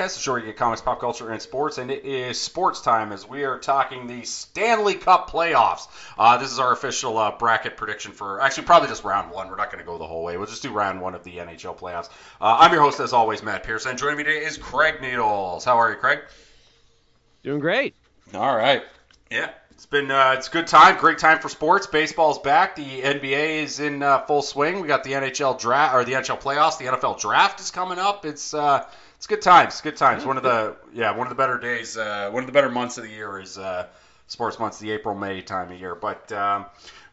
Podcast, the show where you get comics, pop culture, and sports. And it is sports time as we are talking the Stanley Cup playoffs. Uh, this is our official uh, bracket prediction for actually probably just round one. We're not going to go the whole way. We'll just do round one of the NHL playoffs. Uh, I'm your host, as always, Matt Pearson. joining me today is Craig Needles. How are you, Craig? Doing great. All right. Yeah, it's been uh, it's a good time, great time for sports. Baseball's back. The NBA is in uh, full swing. We got the NHL draft or the NHL playoffs. The NFL draft is coming up. It's uh, it's good times. Good times. One of the yeah one of the better days. Uh, one of the better months of the year is uh, sports months, the April May time of year. But um,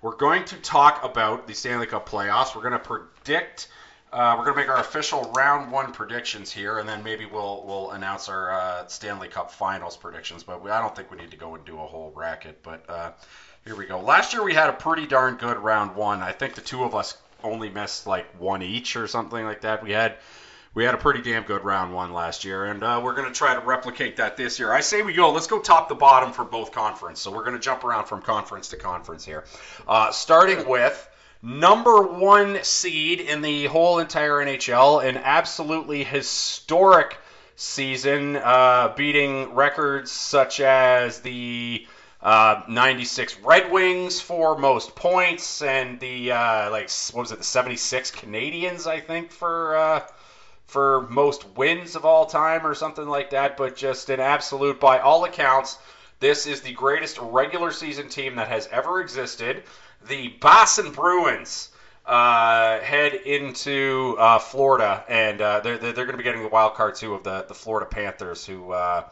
we're going to talk about the Stanley Cup playoffs. We're going to predict uh, we're gonna make our official round one predictions here, and then maybe we'll we'll announce our uh, Stanley Cup Finals predictions. But we, I don't think we need to go and do a whole bracket. But uh, here we go. Last year we had a pretty darn good round one. I think the two of us only missed like one each or something like that. We had we had a pretty damn good round one last year, and uh, we're going to try to replicate that this year. I say we go. Let's go top to bottom for both conference. So we're going to jump around from conference to conference here, uh, starting with number one seed in the whole entire NHL, an absolutely historic season, uh, beating records such as the uh, 96 Red Wings for most points and the uh, like what was it the 76 Canadiens, I think for uh, for most wins of all time or something like that. But just an absolute by all accounts, this is the greatest regular season team that has ever existed the Boston Bruins uh, head into uh, Florida, and uh, they're, they're going to be getting the wild card too of the, the Florida Panthers, who uh,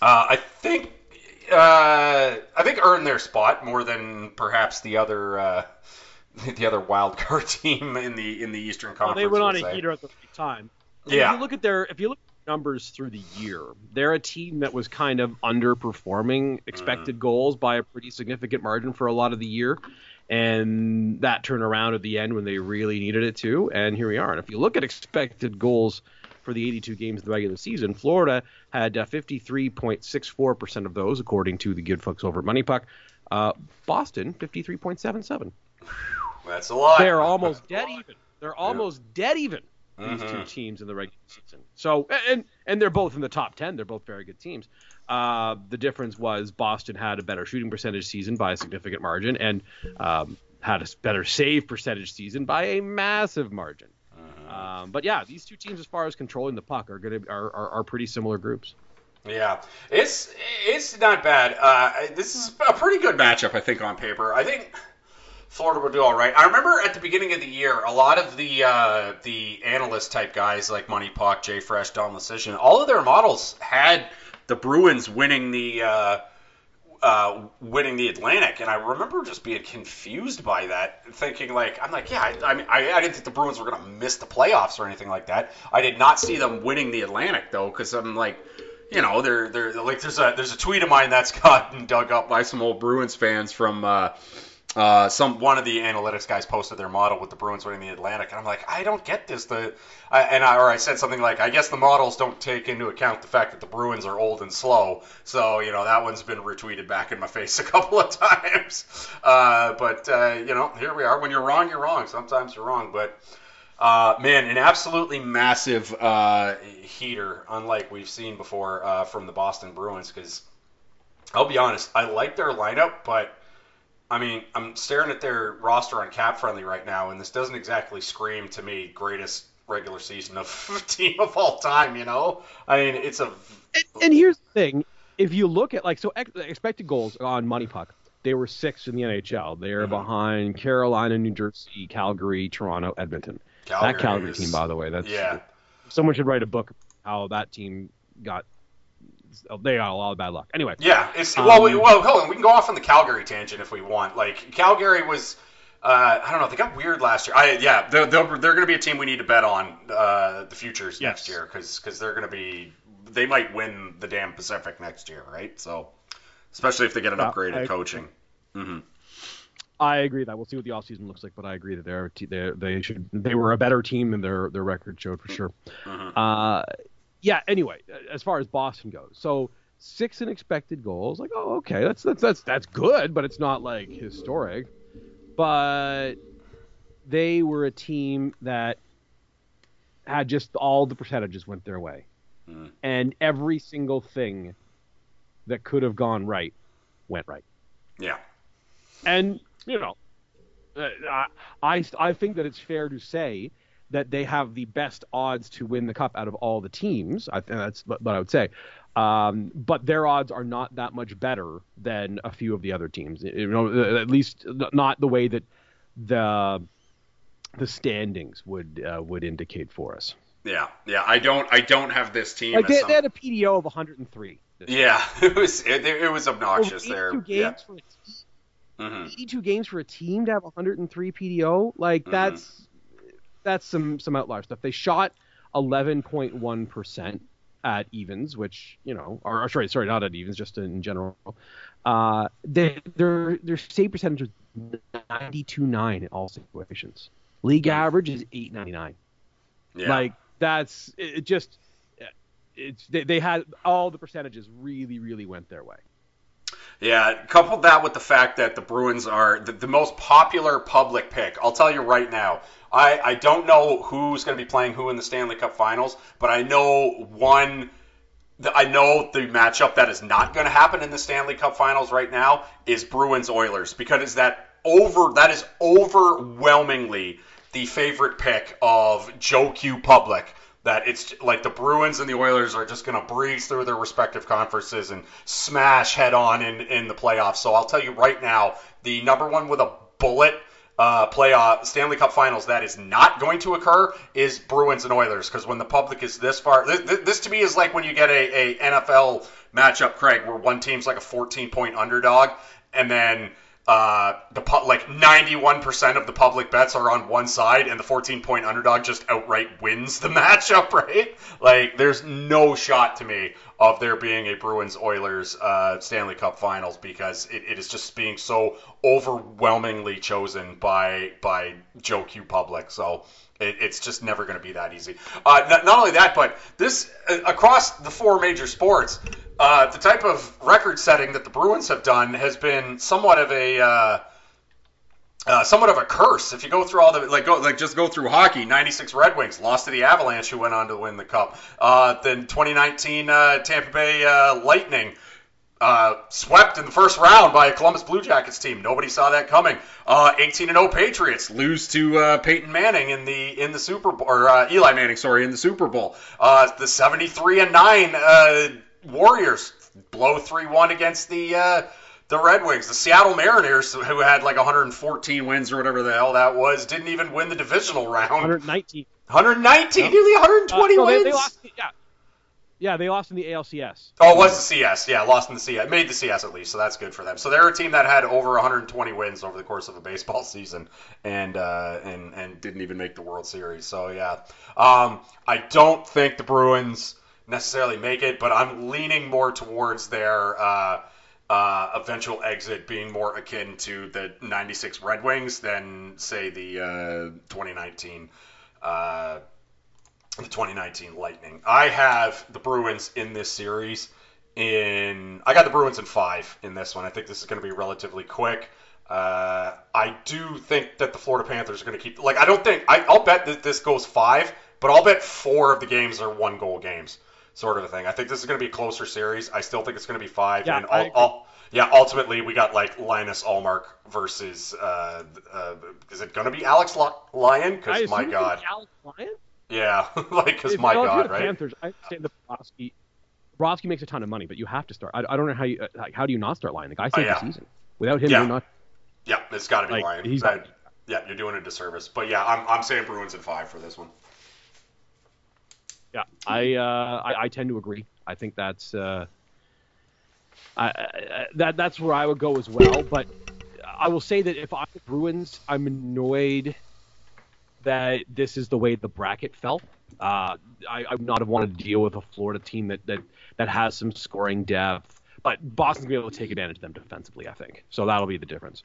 uh, I think uh, I think earned their spot more than perhaps the other the other wild card team in the in the Eastern Conference. Well, they went on a heater at the time. Yeah. If you look at their if you look at numbers through the year, they're a team that was kind of underperforming expected mm. goals by a pretty significant margin for a lot of the year and that turned around at the end when they really needed it to. And here we are. And if you look at expected goals for the 82 games of the regular season, Florida had uh, 53.64% of those, according to the good folks over at MoneyPuck. Uh, Boston, 53.77. That's a lot. They're almost dead even. They're almost yeah. dead even. These mm-hmm. two teams in the regular season. So and and they're both in the top 10. They're both very good teams. Uh, the difference was Boston had a better shooting percentage season by a significant margin and um, had a better save percentage season by a massive margin. Uh-huh. Um, but yeah, these two teams, as far as controlling the puck, are going to are, are, are, pretty similar groups. Yeah, it's it's not bad. Uh, this is a pretty good matchup, I think, on paper. I think Florida will do all right. I remember at the beginning of the year, a lot of the uh, the analyst type guys like MoneyPuck, Jay Fresh, Don Luszczyszyn, all of their models had the Bruins winning the uh, uh, winning the Atlantic, and I remember just being confused by that, thinking like I'm like, yeah, I, I mean, I, I didn't think the Bruins were going to miss the playoffs or anything like that. I did not see them winning the Atlantic though, because I'm like, you know, they're they're like there's a there's a tweet of mine that's gotten dug up by some old Bruins fans from. Uh, uh, some one of the analytics guys posted their model with the Bruins winning the Atlantic, and I'm like, I don't get this. The I, and I, or I said something like, I guess the models don't take into account the fact that the Bruins are old and slow. So you know that one's been retweeted back in my face a couple of times. Uh, but uh, you know, here we are. When you're wrong, you're wrong. Sometimes you're wrong, but. Uh, man, an absolutely massive uh, heater, unlike we've seen before uh, from the Boston Bruins. Because I'll be honest, I like their lineup, but I mean, I'm staring at their roster on CapFriendly right now, and this doesn't exactly scream to me greatest regular season of team of all time. You know, I mean, it's a. And, and here's the thing: if you look at like so ex- expected goals on MoneyPuck, they were sixth in the NHL. They are mm-hmm. behind Carolina, New Jersey, Calgary, Toronto, Edmonton. Calgary that Calgary is, team, by the way, that's yeah. Someone should write a book how that team got they got a lot of bad luck. Anyway. Yeah, it's um, well, we, well, hold on. We can go off on the Calgary tangent if we want. Like Calgary was. Uh, I don't know. They got weird last year. I yeah, they're they're, they're going to be a team we need to bet on uh, the futures yes. next year because because they're going to be they might win the damn Pacific next year, right? So especially if they get an upgraded I, coaching. Mm-hmm. I agree that we'll see what the offseason looks like, but I agree that they're they they should they were a better team than their their record showed for sure. Mm-hmm. Uh, yeah. Anyway, as far as Boston goes, so six unexpected goals. Like, oh, okay, that's that's that's that's good, but it's not like historic. But they were a team that had just all the percentages went their way, Mm. and every single thing that could have gone right went right. Yeah. And you know, uh, I I think that it's fair to say that they have the best odds to win the cup out of all the teams. I think that's what I would say. Um, but their odds are not that much better than a few of the other teams. You know, at least not the way that the the standings would uh, would indicate for us. Yeah, yeah. I don't. I don't have this team. Like they, some- they had a PDO of 103. yeah, it was. It, it was obnoxious 82 there. games Yeah. for a team, hmm 82 games for a team to have 103 PDO, like Mhm. that's that's some some outlier stuff. They shot 11.1 percent at evens, which you know, or, or sorry, sorry, not at evens, just in general. Uh, they, their their save percentage is 92.9 in all situations. League average is 8.99. Yeah. Like that's it, it just it's they, they had all the percentages really really went their way. Yeah, couple that with the fact that the Bruins are the, the most popular public pick. I'll tell you right now. I, I don't know who's going to be playing who in the Stanley Cup Finals, but I know one. I know the matchup that is not going to happen in the Stanley Cup Finals right now is Bruins Oilers because that over that is overwhelmingly the favorite pick of Joe Q Public that it's like the Bruins and the Oilers are just going to breeze through their respective conferences and smash head on in, in the playoffs. So I'll tell you right now, the number one with a bullet uh, playoff Stanley Cup Finals that is not going to occur is Bruins and Oilers because when the public is this far, this, this to me is like when you get a, a NFL matchup, Craig, where one team's like a 14 point underdog and then uh, the like 91% of the public bets are on one side, and the 14 point underdog just outright wins the matchup, right? Like, there's no shot to me of there being a Bruins Oilers uh, Stanley Cup Finals because it, it is just being so overwhelmingly chosen by by Joe Q Public. So. It, it's just never going to be that easy. Uh, not, not only that, but this uh, across the four major sports, uh, the type of record setting that the Bruins have done has been somewhat of a uh, uh, somewhat of a curse. If you go through all the like, go like just go through hockey. '96 Red Wings lost to the Avalanche, who went on to win the cup. Uh, then 2019 uh, Tampa Bay Lightning. Uh, swept in the first round by a Columbus Blue Jackets team. Nobody saw that coming. Uh, 18 and 0 Patriots lose to uh, Peyton Manning in the in the Super Bowl or uh, Eli Manning, sorry, in the Super Bowl. Uh, the 73 and 9 uh, Warriors blow 3-1 against the uh, the Red Wings. The Seattle Mariners, who had like 114 wins or whatever the hell that was, didn't even win the divisional round. 119. 119, Yeah. nearly 120 Uh, no, wins. they, they lost. Yeah, yeah, they lost in the ALCS. Oh, it was the CS. Yeah, lost in the CS. Made the CS at least, so that's good for them. So they're a team that had over 120 wins over the course of a baseball season, and uh, and and didn't even make the World Series. So yeah, um, I don't think the Bruins necessarily make it, but I'm leaning more towards their uh, uh, eventual exit being more akin to the '96 Red Wings than say the uh, 2019. Uh, the 2019 Lightning. I have the Bruins in this series. In I got the Bruins in five in this one. I think this is going to be relatively quick. Uh, I do think that the Florida Panthers are going to keep. Like I don't think I, I'll bet that this goes five, but I'll bet four of the games are one goal games, sort of a thing. I think this is going to be a closer series. I still think it's going to be five. Yeah, and I all, agree. all, yeah, ultimately we got like Linus Ullmark versus. Uh, uh, is it going to be Alex Lyon? Because my God. Alex Lyon? Yeah, like because If- my God, the right? Panthers, I understand the Bobrovsky. Bobrovsky makes a ton of money, but you have to start. I, I don't know how you uh, like, how do you not start Lyon? The guy saved yeah. the season. Without him, Yeah. you're not. Yeah, it's got to be Like, Lyon. he's- That- yeah, you're doing a disservice. But yeah, I'm, I'm saying Bruins in five for this one. Yeah, I, uh, I I tend to agree. I think that's uh, I, I, that that's where I would go as well. But I will say that if I'm Bruins, I'm annoyed that this is the way the bracket fell. Uh, I, I would not have wanted to deal with a Florida team that, that, that has some scoring depth, but Boston's gonna be able to take advantage of them defensively. I think so. That'll be the difference.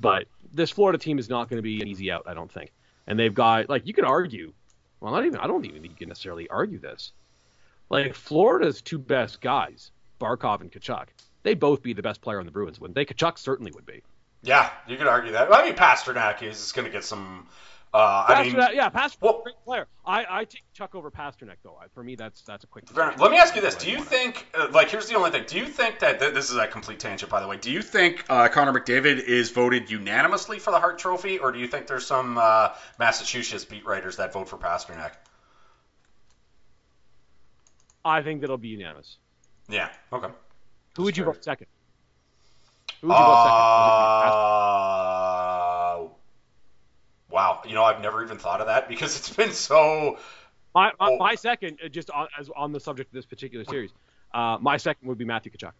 But this Florida team is not going to be an easy out, I don't think. And they've got like you could argue. Well, not even. I don't even think you can necessarily argue this. Like Florida's two best guys, Barkov and Tkachuk, they both be the best player on the Bruins. Wouldn't they? Tkachuk certainly would be. Yeah, you could argue that. I mean, Pastrnak is going to get some Uh, I mean, yeah, Pastrnak's Well- great player. I, I take Chuck over Pastrnak though. I- For me, that's that's a quick. Fair. Let me ask you this: Do you think, uh, like, here's the only thing. Do you think that th- this is a complete tangent, by the way? Do you think uh, Connor McDavid is voted unanimously for the Hart Trophy, or do you think there's some uh, Massachusetts beat writers that vote for Pastrnak? I think that'll be unanimous. Yeah. Okay. Who would you vote second? Who would you vote second? Was it Pastrnak? Uh, wow. You know, I've never even thought of that because it's been so. My, my, oh. my second, uh, just on, as on the subject of this particular series, uh, my second would be Matthew Tkachuk.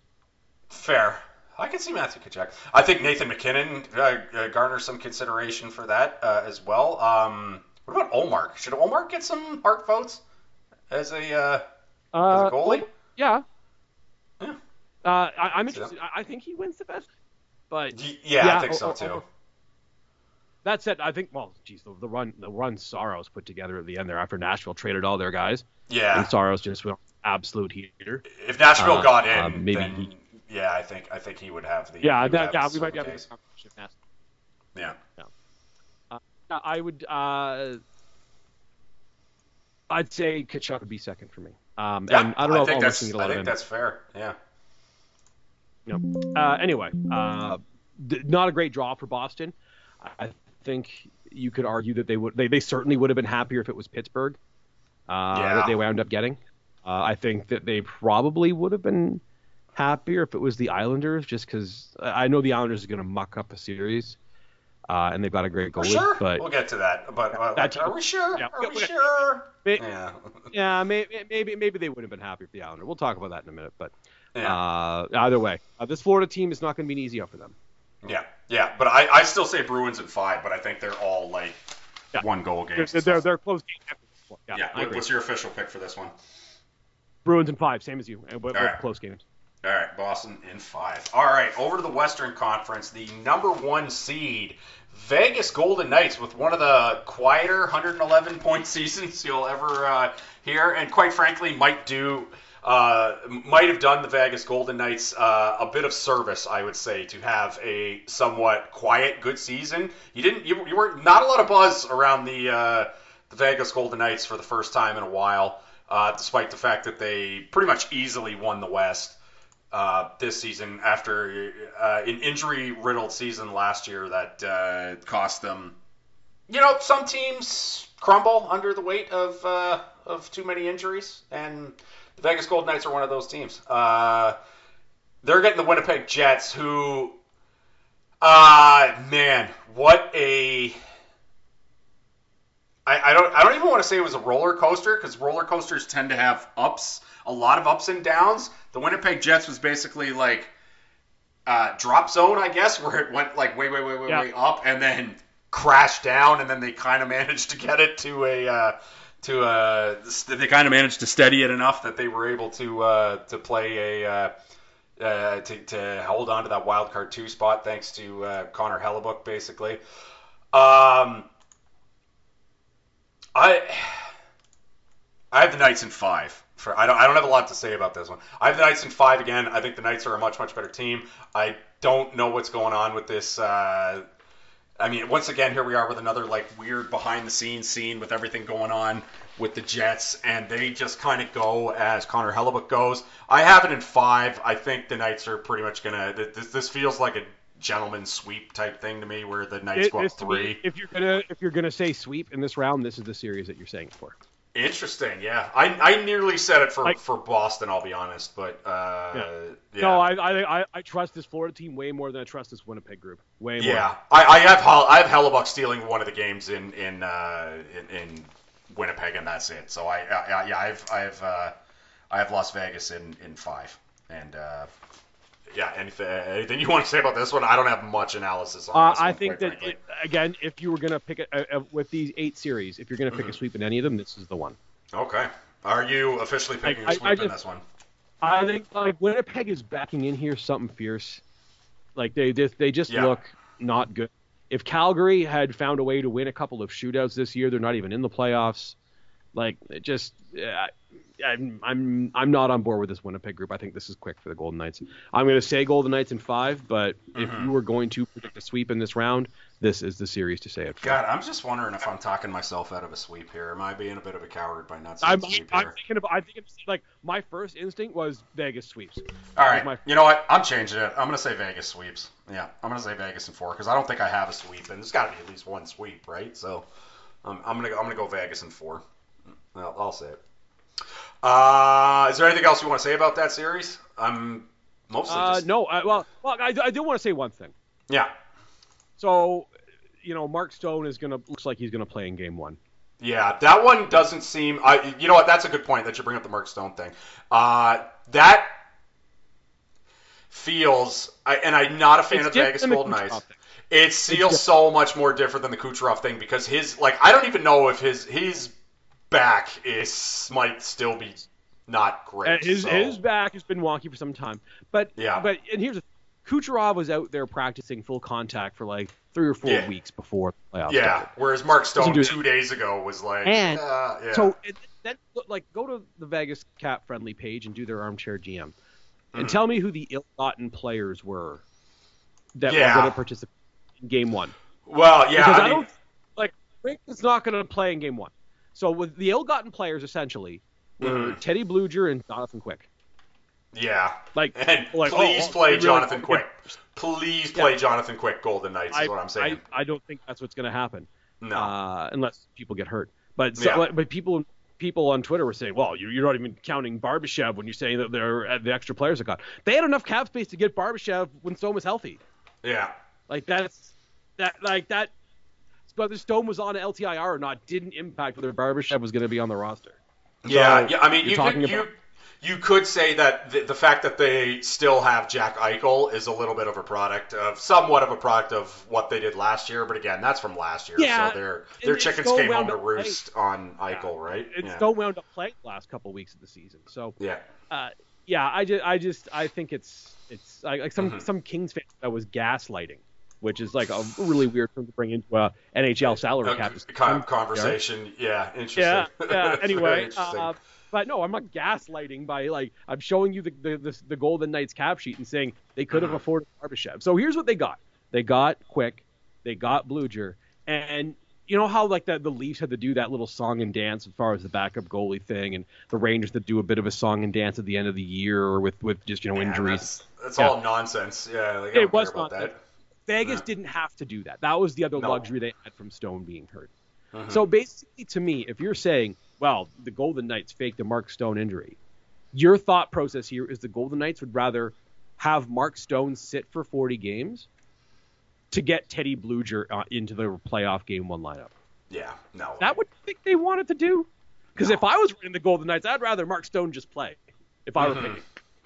Fair. I can see Matthew Tkachuk. I think Nathan MacKinnon uh, uh, garners some consideration for that uh, as well. Um, what about Omar? Should Omar get some Hart votes as a uh, as Uh, a goalie? Yeah. Yeah. Uh, I, I'm interested. I, think he wins the best. But Y- Yeah, I Yeah, think so too. That said, I think well, geez, the, the run the run Saros put together at the end there after Nashville traded all their guys, Yeah. and Saros just went absolute heater. If Nashville uh, got in, uh, maybe then he- yeah, I think I think he would have the. Yeah, that, yeah, we might have case. Nashville. Yeah. Yeah, I would. Uh, I'd say Tkachuk would be second for me. Um, Yeah, and I don't know if think that's to lot of think in- that's fair. Yeah. you know. Uh, anyway, uh, d- not a great draw for Boston. I think you could argue that they would they, they certainly would have been happier if it was Pittsburgh uh, Yeah. that they wound up getting. Uh, I think that they probably would have been happier if it was the Islanders, just because I know the Islanders are going to muck up a series, uh, and they've got a great goalie. sure. But we'll get to that. But uh, are we sure? yeah, Are we sure? May- Yeah. yeah, maybe maybe maybe they would have been happier for the Islanders. We'll talk about that in a minute. But Yeah. uh, either way, uh, this Florida team is not going to be an easy out for them. Yeah, yeah, but I, I still say Bruins in five, but I think they're all like Yeah. one goal games. they're, they're, they're close games. Yeah, yeah. What- what's your official pick for this one? Bruins in five, same as you, with right. close games. All right, Boston in five. All right, over to the Western Conference, the number one seed, Vegas Golden Knights, with one of the quieter 111 point seasons you'll ever uh, hear, and quite frankly, might do. Uh, might have done the Vegas Golden Knights uh, a bit of service, I would say, to have a somewhat quiet, good season. You didn't, you, you were not a lot of buzz around the uh, the Vegas Golden Knights for the first time in a while, uh, despite the fact that they pretty much easily won the West uh, this season after uh, an injury-riddled season last year that cost them. You know, some teams crumble under the weight of of too many injuries, and the Vegas Golden Knights are one of those teams. Uh, they're getting the Winnipeg Jets, who, uh, man, what a I, I don't I don't even want to say it was a roller coaster because roller coasters tend to have ups, a lot of ups and downs. The Winnipeg Jets was basically like uh, drop zone, I guess, where it went like way, way, way, way, Yeah. way up and then crashed down, and then they kind of managed to get it to a uh, to a they kind of managed to steady it enough that they were able to uh, to play a. Uh, uh, to, to hold on to that wild card two spot thanks to uh, Connor Hellebuyck basically. Um, I I have the Knights in five. For I don't I don't have a lot to say about this one. I have the Knights in five again. I think the Knights are a much much better team. I don't know what's going on with this. I mean, once again, here we are with another like weird behind the scenes scene with everything going on with the Jets, and they just kind of go as Connor Hellebuyck goes. I have it in five. I think the Knights are pretty much gonna. This, this feels like a gentleman's sweep type thing to me, where the Knights It- go up to me, three. if you're gonna if you're gonna say sweep in this round, this is the series that you're saying it for. Interesting, yeah. I, I nearly said it for, Like- for Boston, I'll be honest, but uh, yeah. No, I, I I trust this Florida team way more than I trust this Winnipeg group. Way more. yeah, I, I have I have Hellebuyck stealing one of the games in in uh, in, in Winnipeg, and that's it. So I, I yeah I've I've uh, I have Las Vegas in, in five, and uh, yeah. Anything anything you want to say about this one? I don't have much analysis on Uh, this one. I think that it, again, if you were pick a, a, a- with these eight series, if you're gonna Mm-hmm. pick a sweep in any of them, this is the one. okay. Are you officially picking I- a sweep I in just- this one? I think like Winnipeg is backing in here something fierce. Like they just they just Yeah. look not good. If Calgary had found a way to win a couple of shootouts this year, they're not even in the playoffs. Like it just, uh, I'm I'm I'm not on board with this Winnipeg group. I think this is quick for the Golden Knights. I'm going to say Golden Knights in five, but if Mhm. you were going to predict a sweep in this round, this is the series to say it. For. God, I'm just wondering if I'm talking myself out of a sweep here. Am I being a bit of a coward by not saying I'm, sweep I'm here? thinking of I'm thinking of, like my first instinct was Vegas sweeps. All right, my- you know what? I'm changing it. I'm gonna say Vegas sweeps. Yeah, I'm gonna say Vegas in four because I don't think I have a sweep, and there's got to be at least one sweep, right? So, um, I'm gonna I'm gonna go Vegas in four. I'll, I'll say it. Uh, is there anything else you want to say about that series? I'm mostly Uh, just no, I, well, well, I, I do want to say one thing. yeah, So, you know, Mark Stone is gonna looks like he's gonna play in Game One. yeah. That one doesn't seem. I you know what? That's a good point that you bring up the Mark Stone thing. Uh, that feels. I, and I'm not a fan It's of the Vegas Golden Knights. It feels so much more different than the Kucherov thing because his like I don't even know if his his back is might still be not great. His so- his back has been wonky for some time, but Yeah. but and here's the Kucherov was out there practicing full contact for like three or four Yeah. weeks before the playoffs yeah. started. Whereas Mark Stone two days ago was like, And uh, yeah. So it, then like go to the Vegas CapFriendly page and do their armchair GM, and Mhm. tell me who the ill-gotten players were that Yeah. were going to participate in Game One. well, yeah, because I I, mean, don't like Rick is not going to play in Game One. So with the ill-gotten players essentially were Mhm. Teddy Blueger and Jonathan Quick. yeah. Like And like, oh, please oh, play really Jonathan don't Quick. Please Yeah. play Jonathan Quick. Golden Knights is I, what I'm saying. I, I don't think that's what's going to happen. no. uh, unless people get hurt. But so, Yeah. but people people on Twitter were saying, well, you're, you're not even counting Barbashev when you're saying that they're uh, the extra players that got. They had enough cap space to get Barbashev when Stone was healthy. yeah. Like that's that like that. Whether Stone was on LTIR or not didn't impact whether Barbashev was going to be on the roster. Yeah, So, yeah. I mean, you're you could, about- you you could say that the, the fact that they still have Jack Eichel is a little bit of a product of somewhat of a product of what they did last year. But again, that's from last year, Yeah, so their and their chickens so came home to up roost on Eichel, right? And yeah. Stone wound up playing the last couple weeks of the season. So yeah. uh, yeah, I just I just I think it's it's like, like some Mhm. some Kings fans that was gaslighting, which is like a really weird term to bring into a NHL salary A cap. con- conversation. Yeah, interesting. Yeah, yeah. Anyway, uh, but no, I'm not gaslighting by like I'm showing you the the, the, the Golden Knights cap sheet and saying they could have Mhm. afforded Barbashev. So here's what they got: they got Quick, they got Blueger, and you know how like the the Leafs had to do that little song and dance as far as the backup goalie thing, and the Rangers to do a bit of a song and dance at the end of the year with with just you know Man, injuries. That's, that's Yeah. all nonsense. Yeah, like, It don't was nonsense. that. Vegas didn't have to do that. That was the other No. luxury they had from Stone being hurt. Mhm. So basically, to me, if you're saying, well, the Golden Knights faked a Mark Stone injury, your thought process here is the Golden Knights would rather have Mark Stone sit for 40 games to get Teddy Blueger uh, into the playoff game one lineup. yeah, no. That would think they wanted to do? Because No. if I was running the Golden Knights, I'd rather Mark Stone just play. If I were Mhm. picking,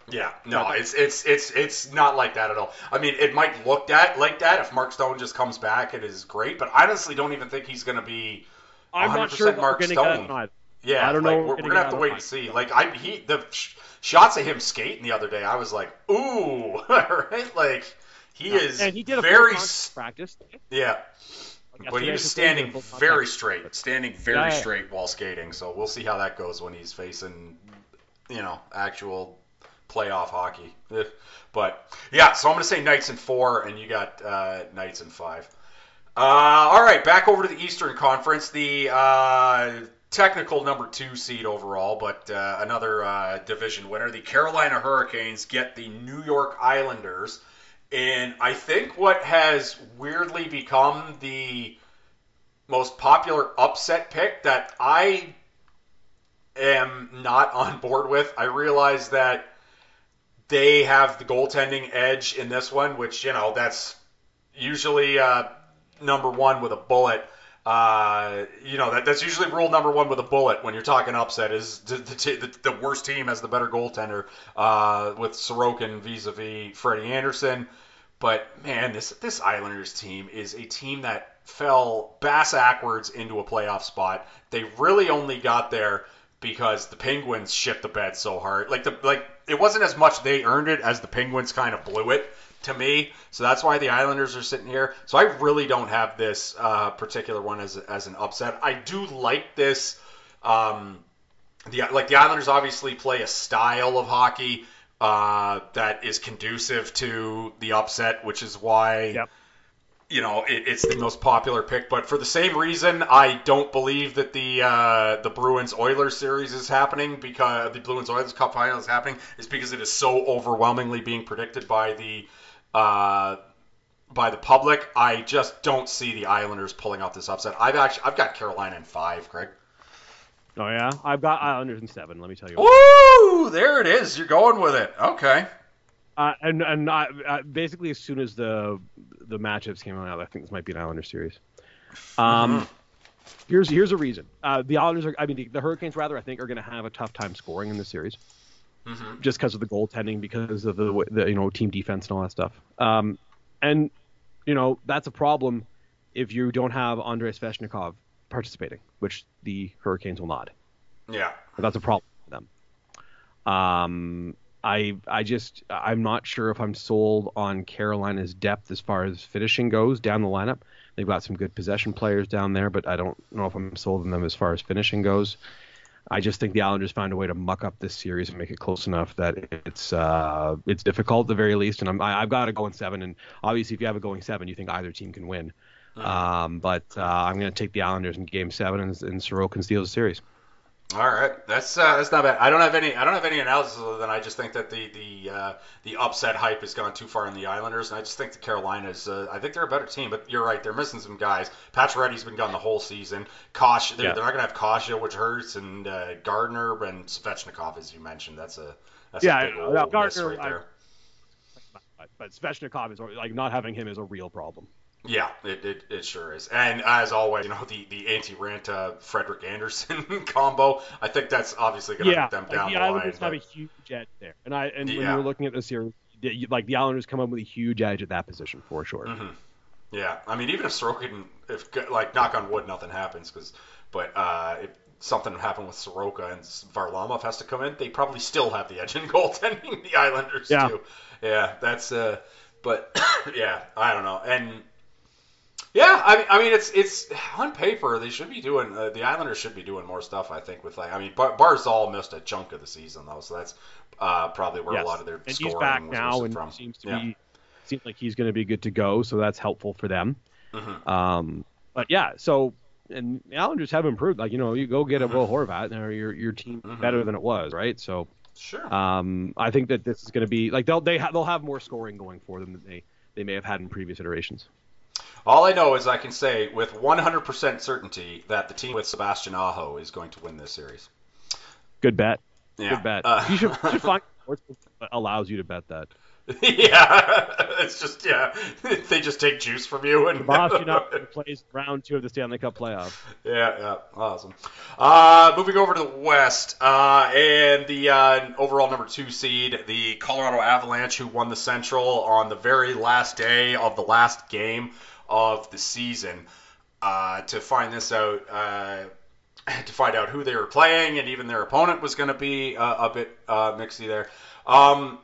Yeah, no, it's it's it's it's not like that at all. I mean, it might look that like that if Mark Stone just comes back. It is great, but I honestly don't even think he's going to be. I'm not sure Mark we're going get Stone. Yeah, I don't like, know We're, we're gonna have to wait and see. Like I, he the sh- shots of him skating the other day, I was like, ooh, right? Like he is and he did a very s- practice. yeah. Like But he was standing very straight, standing very Yeah, yeah. straight while skating. So we'll see how that goes when he's facing, you know, actual playoff hockey. But yeah, so I'm gonna say Knights in four, and you got uh, Knights in five. Uh, all right, back over to the Eastern Conference. The uh, technical number two seed overall, but uh, another uh, division winner. The Carolina Hurricanes get the New York Islanders. And I think what has weirdly become the most popular upset pick that I am not on board with, I realize that they have the goaltending edge in this one, which, you know, that's usually uh, number one with a bullet. Uh, you know that that's usually rule number one with a bullet when you're talking upset is the, the, the, worst team has the better goaltender uh, with Sorokin vis-a-vis Freddie Andersen. But man, this this Islanders team is a team that fell bass backwards into a playoff spot. They really only got there because the Penguins shit the bed so hard. Like the like it wasn't as much they earned it as the Penguins kind of blew it to me. So that's why the Islanders are sitting here. So I really don't have this uh, particular one as as an upset. I do like this Um, the like the Islanders obviously play a style of hockey uh, that is conducive to the upset, which is why. Yep. You know, it, it's the most popular pick, but for the same reason, I don't believe that the uh, the Bruins Oilers series is happening because the Bruins Oilers Cup final is happening is because it is so overwhelmingly being predicted by the uh, by the public. I just don't see the Islanders pulling out this upset. I've actually I've got Carolina in five, Craig. Oh yeah, I've got Islanders in seven. Let me tell you. Woo! There it is. You're going with it. Okay. Uh, and and I, uh, basically, as soon as the the matchups came out, I think this might be an Islander series. Um, Mhm. here's here's a reason. Uh, the Islanders are, I mean, the, the Hurricanes rather, I think, are going to have a tough time scoring in this series, Mhm. just because of the goaltending, because of the, the you know team defense and all that stuff. Um, and you know that's a problem if you don't have Andrei Svechnikov participating, which the Hurricanes will not. Yeah. That's a problem for them. Um, I I just I'm not sure if I'm sold on Carolina's depth as far as finishing goes down the lineup. They've got some good possession players down there, but I don't know if I'm sold on them as far as finishing goes. I just think the Islanders found a way to muck up this series and make it close enough that it's uh, it's difficult at the very least. And I'm, I, I've got to go in seven. And obviously, if you have a going seven, you think either team can win. Um, but uh, I'm going to take the Islanders in Game Seven, and, and Sorokin can steal the series. All right, that's uh, that's not bad. I don't have any I don't have any analysis other than I just think that the the uh, the upset hype has gone too far in the Islanders, and I just think the Carolinas. Uh, I think they're a better team, but you're right, they're missing some guys. Pacioretty's been gone the whole season. Kosh, they're, Yeah. they're not gonna have Kosha, which hurts, and uh, Gardner and Svechnikov, as you mentioned. That's a that's Yeah, a big I- miss Gardner, right there. But, but Svechnikov is like not having him is a real problem. Yeah, it, it, it sure is. And as always, you know, the, the anti-Ranta Frederik Andersen combo, I think that's obviously going to Yeah, them like down the the line. Islanders have a huge edge there, and I and when you're looking at this here, like the Islanders come up with a huge edge at that position for sure. Mhm. Yeah, I mean, even if Sorokin, if like knock on wood, nothing happens, because, but uh, if something happened with Soroka and Varlamov has to come in, they probably still have the edge in goaltending. The Islanders Yeah. too. Yeah, that's uh, but yeah, I don't know, and yeah, I mean, I mean, it's it's on paper they should be doing uh, the Islanders should be doing more stuff. I think with like, I mean, Bar- Barzal missed a chunk of the season though, so that's uh, probably where Yes. a lot of their and scoring he's back was now and from. seems to Yeah. be seems like he's going to be good to go, so that's helpful for them. Mhm. Um, but yeah, so and the Islanders have improved. Like you know, you go get a Will Horvat, and your your team Mhm. better than it was, right? So Sure. um, I think that this is going to be like they'll they ha- they'll have more scoring going for them than they they may have had in previous iterations. All I know is I can say with 100% certainty that the team with Sebastian Aho is going to win this series. Good bet. Yeah. Good bet. Uh, you should, you should find that allows you to bet that. yeah, it's just yeah, they just take juice from you and Sebastian plays round two of the Stanley Cup playoff. yeah, yeah, awesome. Uh, moving over to the West, uh, and the uh, overall number two seed, the Colorado Avalanche, who won the Central on the very last day of the last game of the season. Uh, to find this out, uh, to find out who they were playing, and even their opponent was going to be uh, a bit uh, mixy there. Um,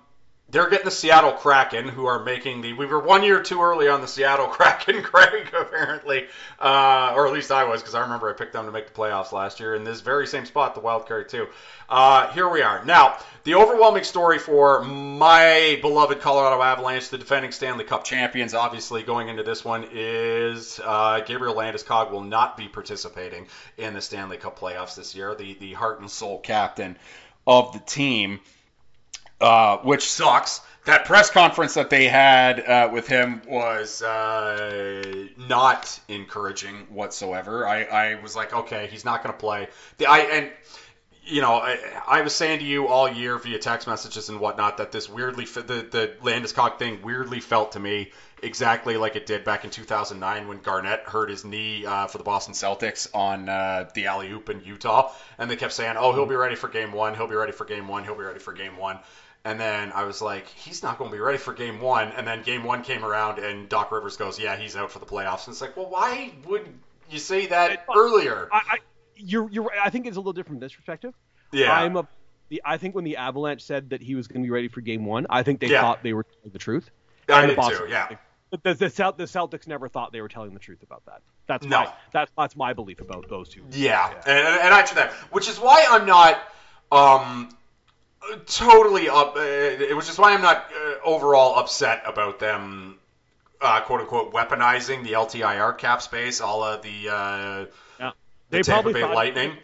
they're getting the Seattle Kraken, who are making the. We were one year too early on the Seattle Kraken, Craig, apparently, uh, or at least I was, because I remember I picked them to make the playoffs last year in this very same spot, the wild card too. Uh, here we are. Now, the overwhelming story for my beloved Colorado Avalanche, the defending Stanley Cup champions, obviously going into this one, is uh, Gabriel Landeskog will not be participating in the Stanley Cup playoffs this year. The the heart and soul captain of the team uh, which sucks. That press conference that they had uh, with him was uh, not encouraging whatsoever. I, I was like, okay, he's not going to play. The I and you know, I, I was saying to you all year via text messages and whatnot that this weirdly the the Landeskog thing weirdly felt to me exactly like it did back in 2009 when Garnett hurt his knee uh, for the Boston Celtics on uh, the alley oop in Utah, and they kept saying, "Oh, he'll be ready for Game One. He'll be ready for Game One. He'll be ready for Game One." And then I was like, he's not going to be ready for game one. And then game one came around, and Doc Rivers goes, yeah, he's out for the playoffs. And it's like, well, why would you say that earlier? I, I you're you're right. I think it's a little different from this perspective. Yeah. I'm a the I think when the Avalanche said that he was going to be ready for Game One, I think they Yeah. thought they were telling the truth. I And did Boston too, yeah. Celtics the, the, the Celtics never thought they were telling the truth about that. That's No. my that's that's my belief about those two. Yeah, And, and, and I to that, which is why I'm not um, totally up. Uh, which is why I'm not uh, overall upset about them, uh, quote unquote, weaponizing the LTIR cap space, all of the uh, Yeah. the They Tampa Bay Lightning.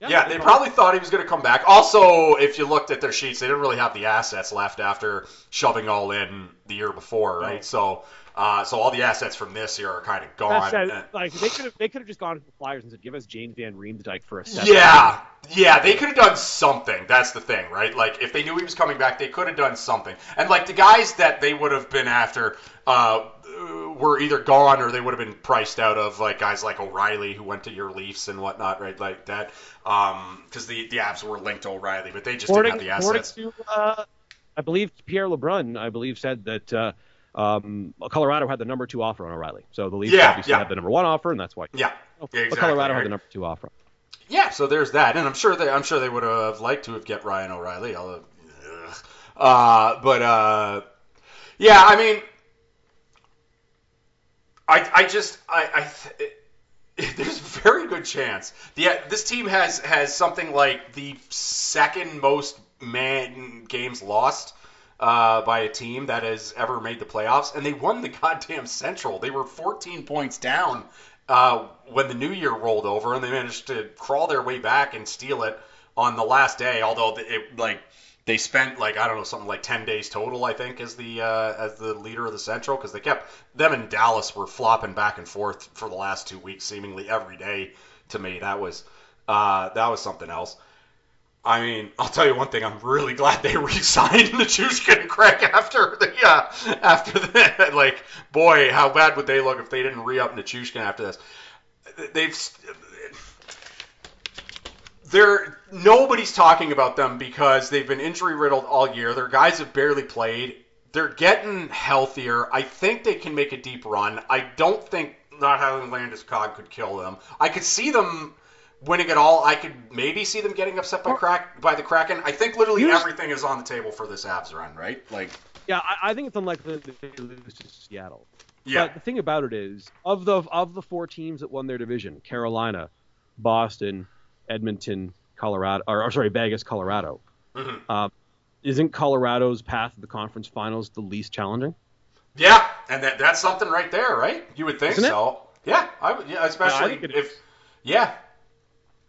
Yeah, they probably thought he was going to come back. Also, if you looked at their sheets, they didn't really have the assets left after shoving all in the year before, right? No. So, uh, so all the assets from this year are kind of gone. like they could have they could have just gone to the Flyers and said, "Give us James Van Riemsdyk for a second. Yeah, yeah, they could have done something. That's the thing, right? Like if they knew he was coming back, they could have done something. And like the guys that they would have been after uh, were either gone or they would have been priced out of, like guys like O'Reilly who went to your Leafs and whatnot, right? Like that, because the the Avs were linked to O'Reilly, but they just According, didn't have the assets. to, uh, I believe Pierre LeBrun, I believe said that uh, um, Colorado had the number two offer on O'Reilly. So the Leafs Yeah, obviously yeah. had the number one offer, and that's why. Yeah, But exactly, Colorado had the number two offer. Yeah, so there's that, and I'm sure they I'm sure they would have liked to have get Ryan O'Reilly, although, uh, but uh, yeah, I mean, I I just I I. Th- there's a very good chance. The, this team has has something like the second most man games lost uh, by a team that has ever made the playoffs, and they won the goddamn Central. They were 14 points down uh, when the new year rolled over, and they managed to crawl their way back and steal it on the last day. Although it like they spent like I don't know something like 10 days total, I think, as the uh, as the leader of the Central because they kept them and Dallas were flopping back and forth for the last two weeks, seemingly every day. To me, that was uh, that was something else. I mean, I'll tell you one thing. I'm really glad they re-signed Nichushkin and Craig after the uh, after the like. Boy, how bad would they look if they didn't re-up Nichushkin after this? They've they're nobody's talking about them because they've been injury riddled all year. Their guys have barely played. They're getting healthier. I think they can make a deep run. I don't think not having Landeskog could kill them. I could see them winning it all. I could maybe see them getting upset by crack by the Kraken. I think literally Here's- everything is on the table for this Avs run, right? Like, Yeah, I, I think it's unlikely that they lose to Seattle. yeah, But the thing about it is, of the of the four teams that won their division, Carolina, Boston, Edmonton, Colorado, or, or sorry, Vegas, Colorado, Mhm. uh, isn't Colorado's path to the conference finals the least challenging? yeah, and that that's something right there, right? You would think so. Yeah, I. Yeah, especially it if. is. Yeah.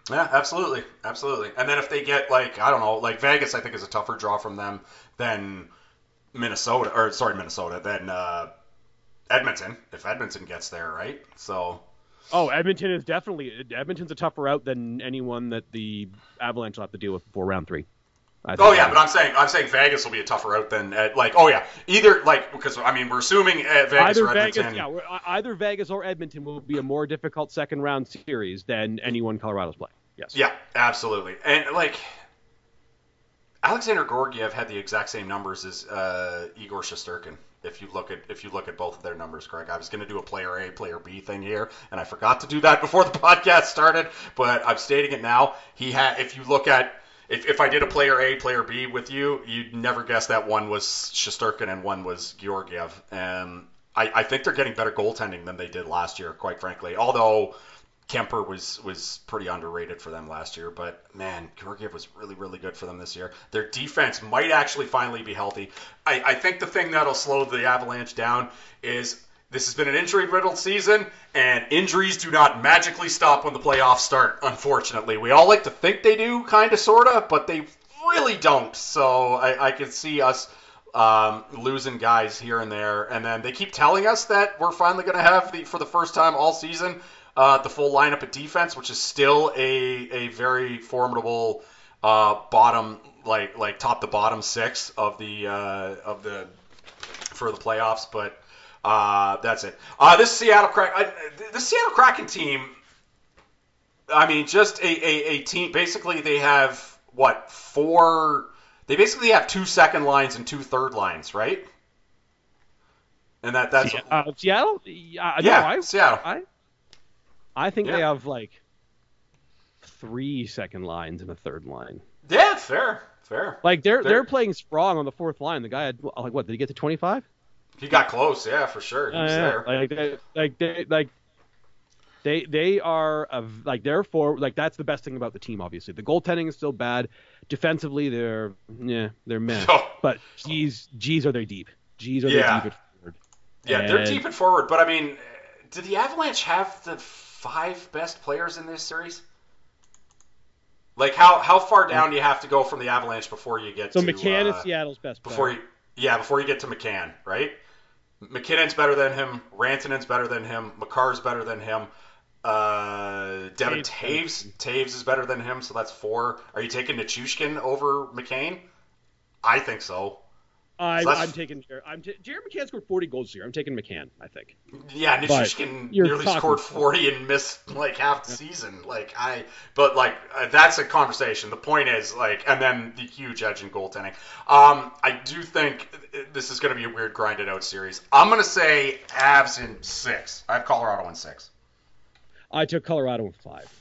Yeah, absolutely, absolutely. And then if they get like I don't know, like Vegas, I think is a tougher draw from them than Minnesota, or sorry, Minnesota, than uh, Edmonton. If Edmonton gets there, right? So Oh, Edmonton is definitely Edmonton's a tougher out than anyone that the Avalanche will have to deal with before round three. Oh yeah, but I'm saying I'm saying Vegas will be a tougher out than uh, like oh yeah either like because I mean we're assuming uh, Vegas either or Vegas, yeah, e- either Vegas or Edmonton will be a more difficult second round series than anyone Colorado's playing. Yes. Yeah, absolutely. And like Alexandar Georgiev had the exact same numbers as uh, Igor Shesterkin. If you look at if you look at both of their numbers, Craig, I was going to do a player A, player B thing here, and I forgot to do that before the podcast started, but I'm stating it now. He had, if you look at if, if I did a player A, player B with you, you'd never guess that one was Shosturkin and one was Georgiev. And I, I think they're getting better goaltending than they did last year, quite frankly. Although Kuemper was was pretty underrated for them last year, but man, Georgiev was really really good for them this year. Their defense might actually finally be healthy. I, I think the thing that'll slow the Avalanche down is this has been an injury riddled season, and injuries do not magically stop when the playoffs start. Unfortunately, we all like to think they do, kind of sorta, but they really don't. So I, I can see us um, losing guys here and there, and then they keep telling us that we're finally going to have the for the first time all season uh, the full lineup of defense, which is still a a very formidable uh, bottom like like top to bottom six of the uh, of the for the playoffs, but. Uh, that's it. Uh, this Seattle Kraken, uh, the Seattle Kraken team. I mean, just a, a, a team. Basically, they have what four? They basically have two second lines and two third lines, right? And that that's uh, Seattle? Yeah, yeah, no, I, Seattle. I, I think Yeah. they have like three second lines and a third line. Yeah, fair, fair. Like they're They're- they're playing Sprong on the fourth line. The guy had like what? Did he get to twenty five? He got close, yeah, for sure. He was Uh, there. Like they, like they, like they, they are a, like therefore like that's the best thing about the team. Obviously, the goaltending is still bad. Defensively, they're yeah, they're meh. Oh. But G's, G's are they deep? G's are Yeah. they deep at forward? Yeah, they're deep and forward, but I mean, did the Avalanche have the five best players in this series? Like how how far down do you have to go from the Avalanche before you get So to McCann uh, is Seattle's best player. before you yeah before you get to McCann, right? MacKinnon's better than him. Rantanen's better than him. Makar's better than him. Uh, Devon Toews. Toews Toews is better than him, so that's four. Are you taking Nichushkin over McCann? I think so. I, I'm taking Jared. I'm t- Jared McCann scored 40 goals this year. I'm taking McCann. I think. Yeah, But nearly scored 40 and missed like half the season. Like I, but like uh, that's a conversation. The point is like, and then the huge edge in goaltending. Um, I do think uh, this is going to be a weird grinded out series. I'm going to say Avs in six. I have Colorado in six. I took Colorado in five.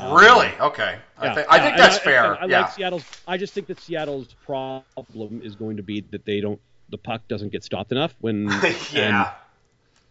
Um, really? Okay. I, Yeah, think I yeah, think that's I- fair. and I, yeah. like Seattle's. I just think that Seattle's problem is going to be that they don't. The puck doesn't get stopped enough when. yeah.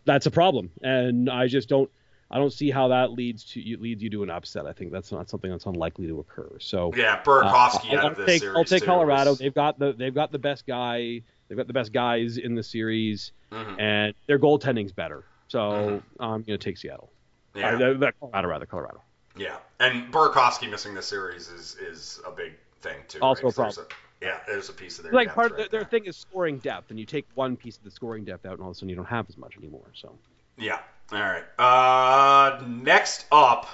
that's a problem, and I just don't. I don't see how that leads to you leads you to an upset. I think that's not something that's unlikely to occur. So Yeah, uh, I'll, I'll take I'll take too Colorado. They've got the they've got the best guy. They've got the best guys in the series, Mhm. and their goaltending's better. So I'm going to take Seattle. Yeah. Uh, Colorado rather Colorado. Yeah, and Burakovsky missing the series is is a big thing too. Also right? a problem. There's yeah, there's a piece of their like part of right their, thing is scoring depth, and you take one piece of the scoring depth out, and all of a sudden you don't have as much anymore. So Yeah. All right. Uh, next up,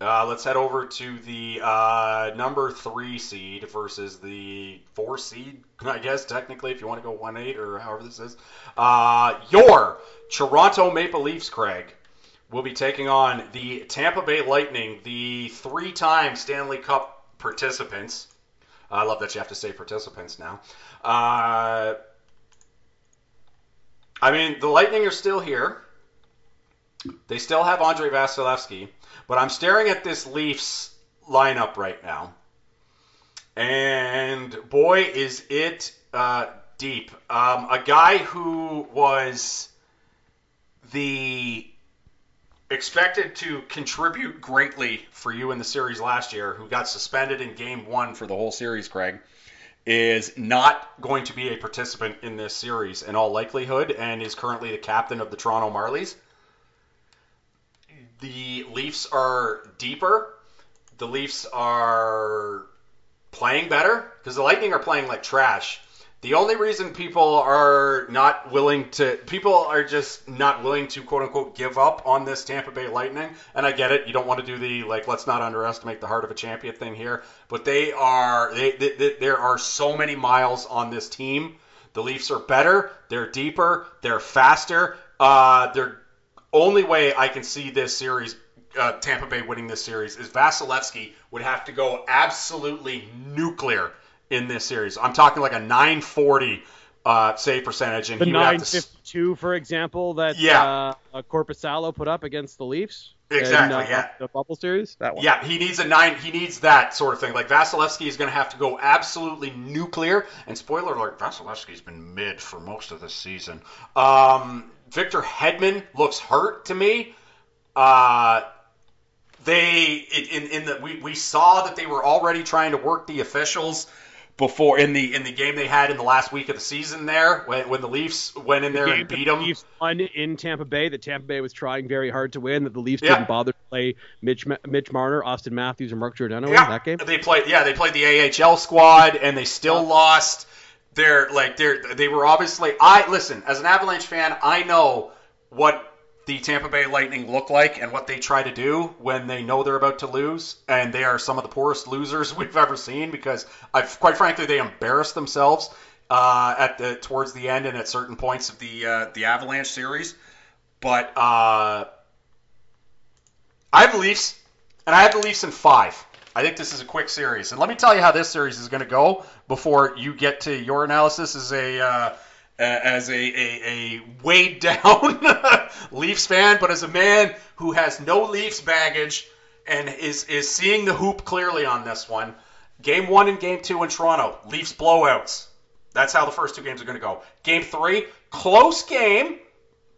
uh, let's head over to the uh, number three seed versus the four seed. I guess technically, if you want to go one eight or however this is, uh, your Toronto Maple Leafs, Craig, will be taking on the Tampa Bay Lightning, the three-time Stanley Cup participants. I love that you have to say participants now. Uh, I mean, the Lightning are still here. They still have Andrei Vasilevskiy, but I'm staring at this Leafs lineup right now, and boy, is it uh, deep. Um, a guy who was the expected to contribute greatly for you in the series last year, who got suspended in Game One for the whole series, Craig is not going to be a participant in this series in all likelihood and is currently the captain of the Toronto Marlies. The Leafs are deeper. The Leafs are playing better because the Lightning are playing like trash. The only reason people are not willing to, people are just not willing to quote unquote give up on this Tampa Bay Lightning. And I get it. You don't want to do the, like, let's not underestimate the heart of a champion thing here. But they are, they, they, they, there are so many miles on this team. The Leafs are better. They're deeper. They're faster. Uh, they're only way I can see this series, uh, Tampa Bay winning this series, is Vasilevskiy would have to go absolutely nuclear in this series. I'm talking like a 940 uh, save percentage, and the he would have to. 952, for example, that Yeah. uh, uh, Korpisalo put up against the Leafs. Exactly, in, uh, yeah. The bubble series. That one. Yeah, he needs a nine. He needs that sort of thing. Like Vasilevskiy is going to have to go absolutely nuclear. And spoiler alert: Vasilevskiy's been mid for most of the season. Um, Victor Hedman looks hurt to me. Uh, they in in the we, we saw that they were already trying to work the officials before in the in the game they had in the last week of the season there when, when the Leafs went in there game and beat the them. Leafs won in Tampa Bay. That Tampa Bay was trying very hard to win. That the Leafs Yeah. didn't bother to play Mitch Mitch Marner, Auston Matthews, and Mark Giordano in that game. They played. Yeah, they played the AHL squad, and they still lost. They're like they're they were obviously. I listen as an Avalanche fan. I know what the Tampa Bay Lightning look like and what they try to do when they know they're about to lose, and they are some of the poorest losers we've ever seen because, I've, quite frankly, they embarrass themselves uh, at the towards the end and at certain points of the uh, the Avalanche series. But uh, I have the Leafs, and I have the Leafs in five. I think this is a quick series, and let me tell you how this series is going to go before you get to your analysis as a uh, Uh, as a, a, a weighed down Leafs fan, but as a man who has no Leafs baggage and is is seeing the hoop clearly on this one. Game one and game two in Toronto, Leafs blowouts. That's how the first two games are going to go. Game three, close game,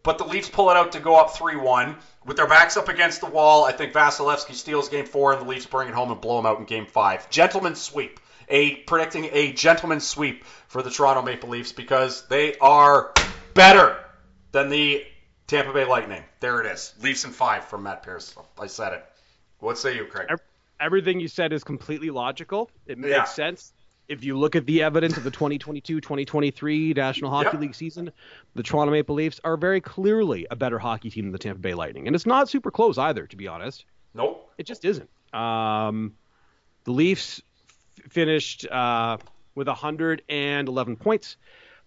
but the Leafs pull it out to go up 3 1. With their backs up against the wall, I think Vasilevskiy steals game four, and the Leafs bring it home and blow them out in game five. Gentleman sweep. A predicting a gentleman sweep for the Toronto Maple Leafs because they are better than the Tampa Bay Lightning. There it is. Leafs in five from Matt Pierce. I said it. What say you, Craig? Everything you said is completely logical. It makes Yeah. sense. If you look at the evidence of the 2022-2023 National Hockey Yep. League season, the Toronto Maple Leafs are very clearly a better hockey team than the Tampa Bay Lightning, and it's not super close either, to be honest. Nope. It just isn't. Um, the Leafs finished uh, with 111 points.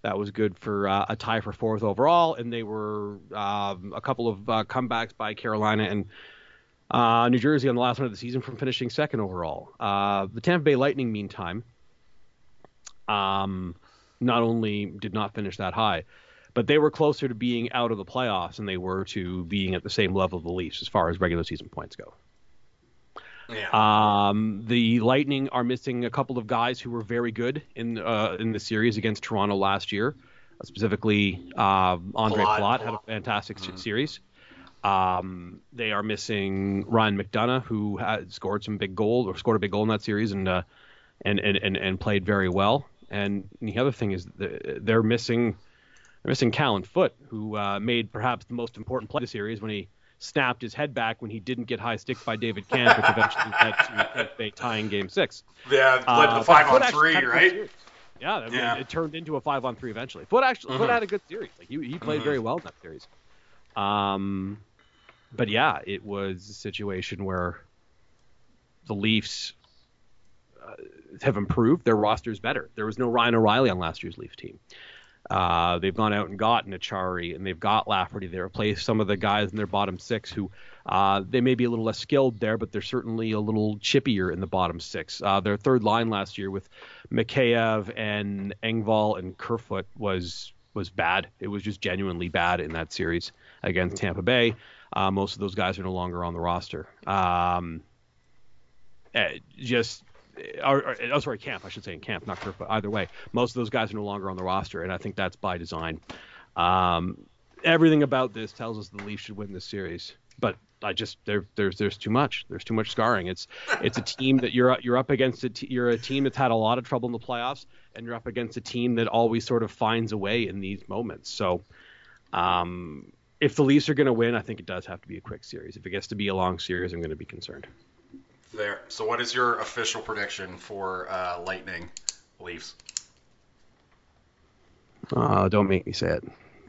That was good for uh, a tie for fourth overall, and they were um, a couple of uh, comebacks by Carolina and uh, New Jersey on the last one of the season from finishing second overall. Uh, the Tampa Bay Lightning, meantime, um, not only did not finish that high, but they were closer to being out of the playoffs than they were to being at the same level of the Leafs as far as regular season points go. Yeah. Um, the Lightning are missing a couple of guys who were very good in uh, in the series against Toronto last year. Uh, specifically, uh, Ondrej. Palat had a fantastic s- series. Um, they are missing Ryan McDonagh, who had scored some big goals or scored a big goal in that series and uh, and, and, and and played very well. And the other thing is they're missing they're missing Callan Foote, who uh, made perhaps the most important play of the series when he snapped his head back when he didn't get high stick by David Kämpf, which eventually led to Tampa Bay tying Game Six. yeah, led Uh, to but five on three, had a good right? Yeah, I mean, Yeah. it turned into a five on three eventually. Foote actually Foote Mhm. had a good series. Like he he played Mhm. very well in that series. Um, but yeah, it was a situation where the Leafs uh, have improved. Their roster's better. There was no Ryan O'Reilly on last year's Leaf team. Uh, they've gone out and gotten Acciari, and they've got Lafferty. They replaced some of the guys in their bottom six who uh, they may be a little less skilled there, but they're certainly a little chippier in the bottom six. Uh, their third line last year with Mikheyev and Engvall and Kerfoot was was bad. It was just genuinely bad in that series against Tampa Bay. Uh, most of those guys are no longer on the roster. Um, eh, just or, or, oh, sorry, Kämpf. I should say in Kämpf, not Kerfoot. Either way, most of those guys are no longer on the roster, and I think that's by design. Um, everything about this tells us the Leafs should win this series, but I just there there's there's too much. There's too much scarring. It's it's a team that you're you're up against. A t- you're a team that's had a lot of trouble in the playoffs, and you're up against a team that always sort of finds a way in these moments. So, um, if the Leafs are going to win, I think it does have to be a quick series. If it gets to be a long series, I'm going to be concerned. There. So, what is your official prediction for uh, Lightning Leafs? Uh, don't make me say it.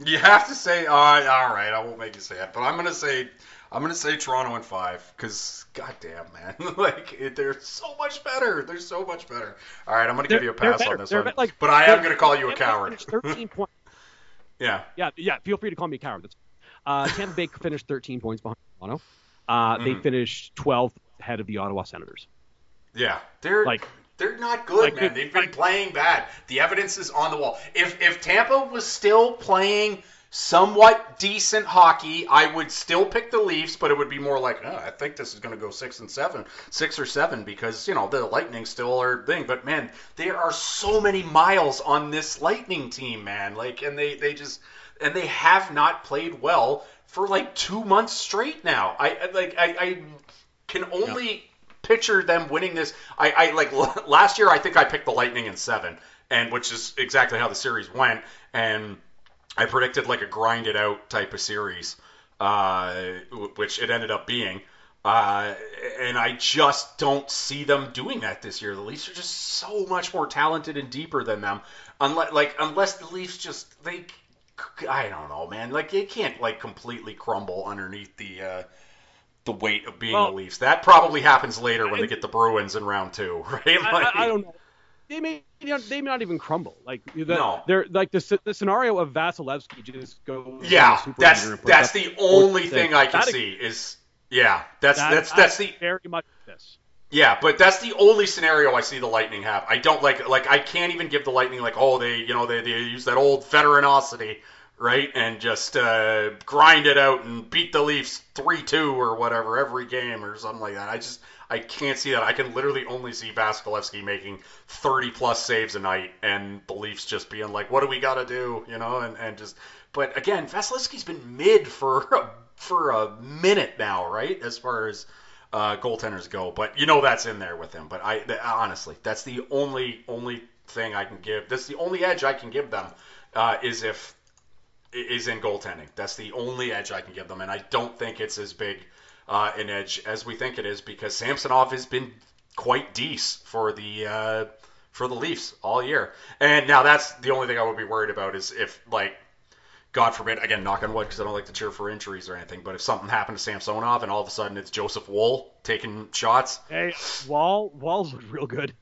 You have to say, uh, all right, I won't make you say it, but I'm gonna say, I'm gonna say Toronto in five, because goddamn man, like it, they're so much better. They're so much better. All right, I'm gonna give you a pass on this They're one, be- like, but I am gonna call you a coward. 13 points. yeah. Yeah, yeah. Feel free to call me a coward. That's uh, Tampa Bay finished 13 points behind Toronto. Uh, They Mhm. finished 12th ahead of the Ottawa Senators. Yeah, they're Like- they're not good, like, man. They've been like- playing bad. The evidence is on the wall. If if Tampa was still playing somewhat decent hockey, I would still pick the Leafs, but it would be more like, oh, I think this is going to go six and seven, six or seven, because you know the Lightning still are thing. But man, there are so many miles on this Lightning team, man. Like, and they they just and they have not played well for like two months straight now. I I- like I, I can only picture them winning this. I, I like l- last year. I think I picked the Lightning in seven, and which is exactly how the series went. And I predicted like a grind it out type of series, uh, which it ended up being. Uh, and I just don't see them doing that this year. The Leafs are just so much more talented and deeper than them. Unless, like, unless the Leafs just they, I don't know, man. Like, they can't like completely crumble underneath the uh, the weight of being Well- the Leafs. That probably happens later when they get the Bruins in round two, right? I, Like, I, I don't know. They may you know, they may not even crumble. Like the, No. they're like the the scenario of Vasilevskiy just goes. Yeah, that's leader and puts that's the only thing I can That- see is yeah. That's that- that's that's the very much this. Yeah, but that's the only scenario I see the Lightning have. I don't like like I can't even give the Lightning like oh they you know they they use that old veteranosity right? And just uh, grind it out and beat the Leafs three two or whatever every game or something like that. I just I can't see that. I can literally only see Vasilevskiy making 30 plus saves a night and the Leafs just being like, what do we got to do, you know, and and just. But again, Vasilevskiy's been mid for a, for a minute now, right? As far as uh, goaltenders go, but you know that's in there with him. But I honestly, that's the only only thing I can give. That's the only edge I can give them uh, is if is in goaltending. That's the only edge I can give them, and I don't think it's as big uh, an edge as we think it is because Samsonov has been quite decent for the uh, for the Leafs all year. And now that's the only thing I would be worried about is if like. God forbid, again, knock on wood, because I don't like to cheer for injuries or anything. But if something happened to Samsonov and all of a sudden it's Joseph Woll taking shots, hey, Woll, Woll's real good.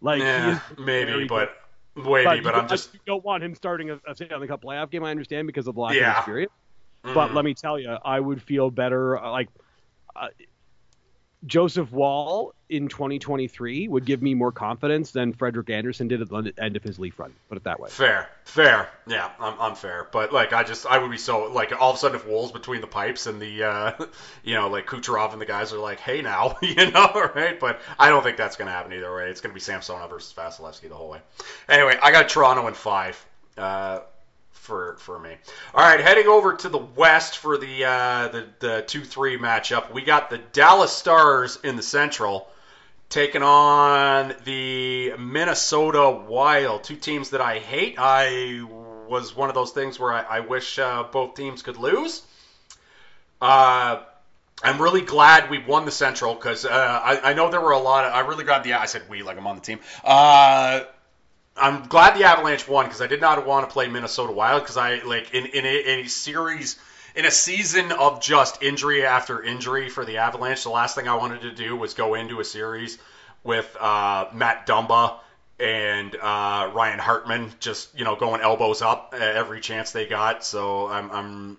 Like yeah, maybe, but maybe, but, but I'm just you don't want him starting a, a Stanley Cup playoff game. I understand because of the lack yeah. of experience. Mm-hmm. But let me tell you, I would feel better. Uh, like uh, Joseph Woll in 2023 would give me more confidence than Frederik Andersen did at the end of his Leaf run. Put it that way. Fair, fair, yeah, I'm unfair. But like, I just, I would be so like, all of a sudden, if Woll's between the pipes and the, uh, you know, like Kucherov and the guys are like, hey now, you know, right? But I don't think that's gonna happen either way. It's gonna be Samsonov versus Vasilevskiy the whole way. Anyway, I got Toronto in five. Uh, for for me. All right, heading over to the West for the uh, the two three matchup. We got the Dallas Stars in the Central taking on the Minnesota Wild, two teams that I hate. I was one of those things where I, I wish uh, both teams could lose. Uh, I'm really glad we won the Central because uh, I, I, know there were a lot of. I really glad the. I said we like I'm on the team. Uh, I'm glad the Avalanche won because I did not want to play Minnesota Wild because I like in in a, in a, series in a season of just injury after injury for the Avalanche. The last thing I wanted to do was go into a series with uh, Matt Dumba and uh, Ryan Hartman just you know going elbows up every chance they got. So I'm, I'm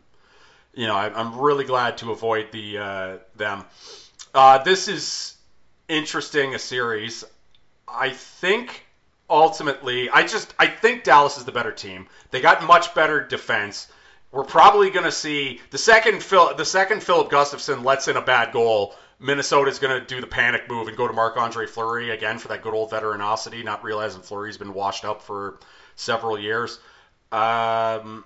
you know I'm really glad to avoid the uh, them. Uh, this is interesting a series. I think ultimately, I just I think Dallas is the better team. They got much better defense. We're probably going to see the second Phil, the second Filip Gustavsson lets in a bad goal. Minnesota's going to do the panic move and go to Marc Andre Fleury again for that good old veteranosity, not realizing Fleury's been washed up for several years. Um,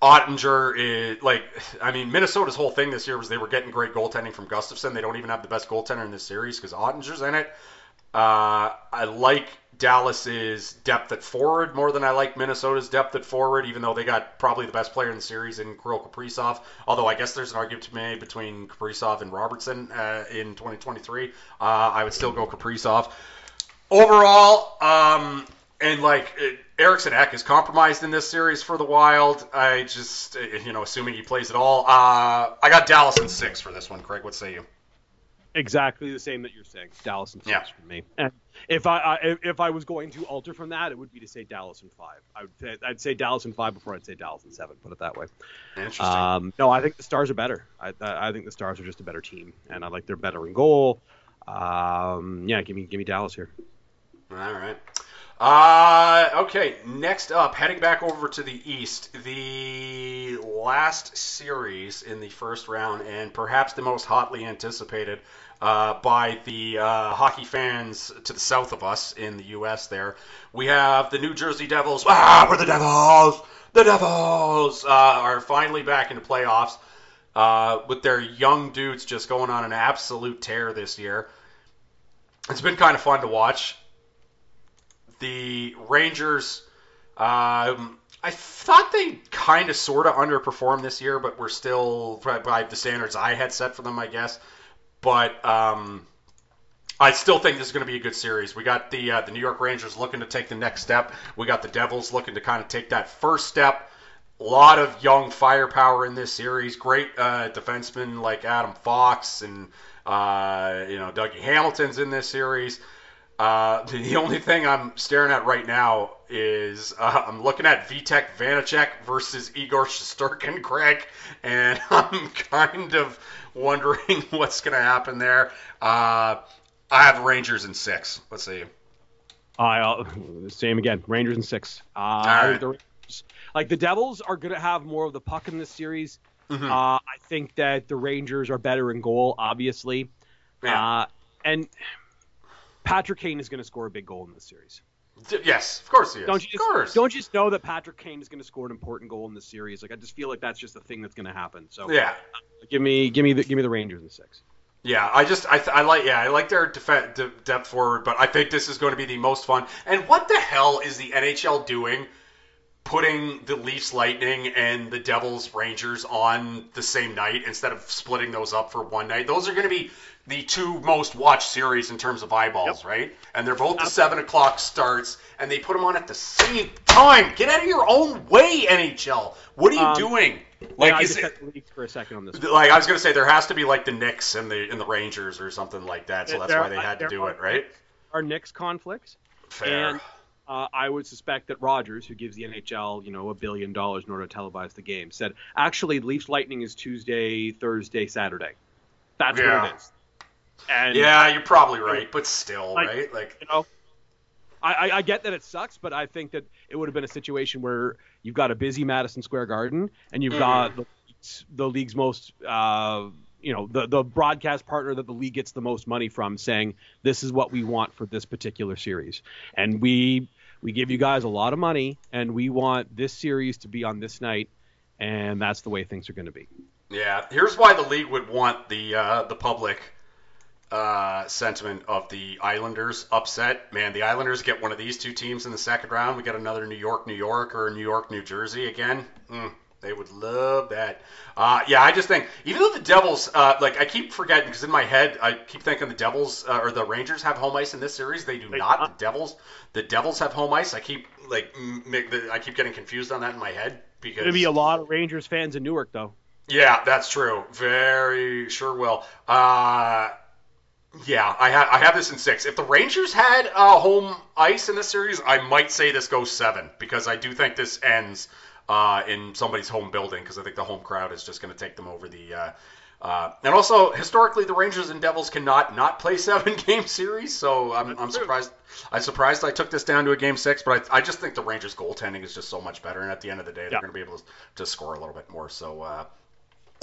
Oettinger is like, I mean, Minnesota's whole thing this year was they were getting great goaltending from Gustavsson. They don't even have the best goaltender in this series because Oettinger's in it. Uh, I like Dallas's depth at forward more than I like Minnesota's depth at forward, even though they got probably the best player in the series in Kirill Kaprizov. Although I guess there's an argument to be made between Kaprizov and Robertson uh, in 2023. Uh, I would still go Kaprizov. Overall, um, and like Eriksson Ek is compromised in this series for the Wild. I just, you know, assuming he plays at all, uh, I got Dallas in six for this one. Craig, what say you? Exactly the same that you're saying. Dallas and six yeah. for me. And if I, I, if I was going to alter from that, it would be to say Dallas and five. I would I'd say Dallas and five before I'd say Dallas and seven. Put it that way. Interesting. Um, no, I think the Stars are better. I, I think the Stars are just a better team, and I like they're better in goal. Um, yeah, give me give me Dallas here. All right. Uh, okay, next up, heading back over to the East, the last series in the first round, and perhaps the most hotly anticipated uh, by the uh, hockey fans to the south of us in the U.S. There, we have the New Jersey Devils. Ah, we're the Devils. The Devils uh, are finally back in the playoffs uh, with their young dudes just going on an absolute tear this year. It's been kind of fun to watch the Rangers, um, I thought they kind of sort of underperformed this year, but we're still by the standards I had set for them, I guess. But um, I still think this is going to be a good series. We got the uh, the New York Rangers looking to take the next step. We got the Devils looking to kind of take that first step. A lot of young firepower in this series. Great uh, defensemen like Adam Fox and uh, you know Dougie Hamilton's in this series. Uh, the only thing I'm staring at right now is uh, I'm looking at Vitek Vanacek versus Igor Shesterkin, Craig, and I'm kind of wondering what's going to happen there. Uh, I have Rangers in six. Let's see. Uh, same again. Rangers in six. Uh, right. like the Devils are going to have more of the puck in this series. Mhm. Uh, I think that the Rangers are better in goal, obviously. Yeah. Uh, and Patrick Kane is going to score a big goal in this series. Yes, of course he is. Don't you of course. just, don't you just know that Patrick Kane is going to score an important goal in this series? Like I just feel like that's just the thing that's going to happen. So Yeah. Uh, give me give me the give me the Rangers in six. Yeah, I just I, th- I like yeah I like their def- de- depth forward, but I think this is going to be the most fun. And what the hell is the NHL doing, putting the Leafs Lightning and the Devils Rangers on the same night instead of splitting those up for one night? Those are going to be the two most watched series in terms of eyeballs, right? And they're both the seven o'clock starts, and they put them on at the same time. Get out of your own way, NHL. What are you Um, doing? Like Like I is just it? for a second on this. one. Like I was gonna say, there has to be like the Knicks and the and the Rangers or something like that. So that's there why they had to do are- it, right? Our Knicks conflicts. Fair. And uh, I would suspect that Rogers, who gives the NHL, you know, a billion dollars in order to televise the game, said actually Leafs Lightning is Tuesday, Thursday, Saturday. That's Yeah. what it is. And yeah, you're probably right, but still, Like- right? Like, you know, I, I, get that it sucks, but I think that it would have been a situation where you've got a busy Madison Square Garden and you've got the, league's- the league's most, uh, you know, the the broadcast partner that the league gets the most money from, saying this is what we want for this particular series, and we we give you guys a lot of money, and we want this series to be on this night, and that's the way things are going to be. yeah. Here's why the league would want the uh, the public uh, sentiment of the Islanders upset. Man, the Islanders get one of these two teams in the second round. We get another New York, New York, or New York, New Jersey again. Mm, they would love that. Uh, yeah, I just think even though the Devils, uh, like I keep forgetting because in my head I keep thinking the Devils uh, or the Rangers have home ice in this series. They do They not. not. The Devils, the Devils have home ice. I keep like the, I keep getting confused on that in my head because to be a lot of Rangers fans in Newark, though. yeah, that's true. Very sure will. Uh, yeah, I, ha- I have this in six. If the Rangers had uh, home ice in this series, I might say this goes seven because I do think this ends uh, in somebody's home building because I think the home crowd is just going to take them over the. Uh, uh, and also, historically, the Rangers and Devils cannot not play seven game series, so I'm, I'm surprised. I'm surprised I took this down to a game six, but I, I just think the Rangers goaltending is just so much better, and at the end of the day, they're Yeah. going to be able to, to score a little bit more. So. Uh,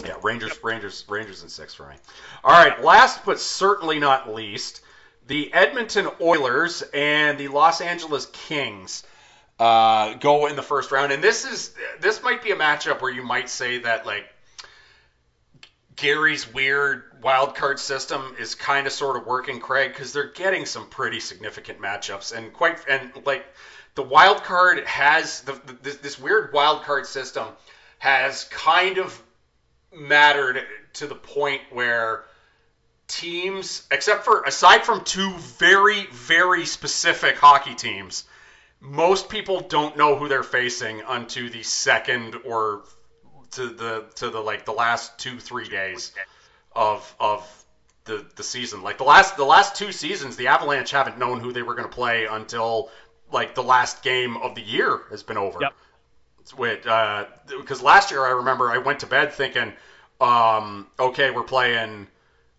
yeah, Rangers, Rangers, Rangers in six for me. All right, last but certainly not least, the Edmonton Oilers and the Los Angeles Kings uh, go in the first round, and this is this might be a matchup where you might say that like Gary's weird wild card system is kind of sort of working, Craig, because they're getting some pretty significant matchups, and quite and like the wild card has the, the this, this weird wild card system has kind of mattered to the point where teams, except for aside from two very very specific hockey teams, most people don't know who they're facing unto the second or to the to the like the last two three days of of the the season. Like the last the last two seasons, the Avalanche haven't known who they were going to play until like the last game of the year has been over. Yep. Wait, because last year I remember I went to bed thinking, um, okay, we're playing.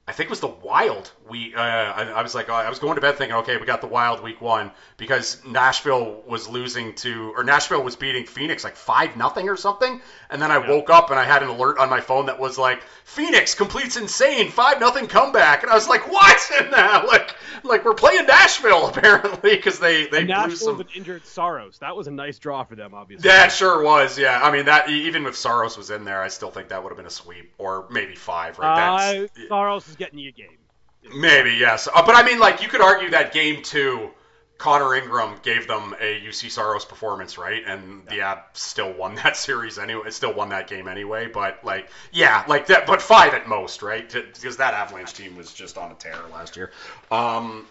I think it was the Wild. We, uh, I, I was like, I was going to bed thinking, okay, we got the Wild week one because Nashville was losing to, or Nashville was beating Phoenix like five nothing or something, and then I woke up and I had an alert on my phone that was like, Phoenix completes insane five nothing comeback, and I was like, what? And uh, like, like we're playing Nashville apparently because they they And blew some. an injured Saros. That was a nice draw for them, obviously. That sure was, yeah. I mean, that even if Saros was in there, I still think that would have been a sweep, or maybe five, right? uh, Saros is getting you a game. Maybe yes, uh, but I mean, like you could argue that game two, Connor Ingram gave them a Juuse Saros performance, right? And the App still won that series anyway. It still won that game anyway. But like, yeah, like that. But five at most, right? Because that Avalanche team was just on a tear last year. Um,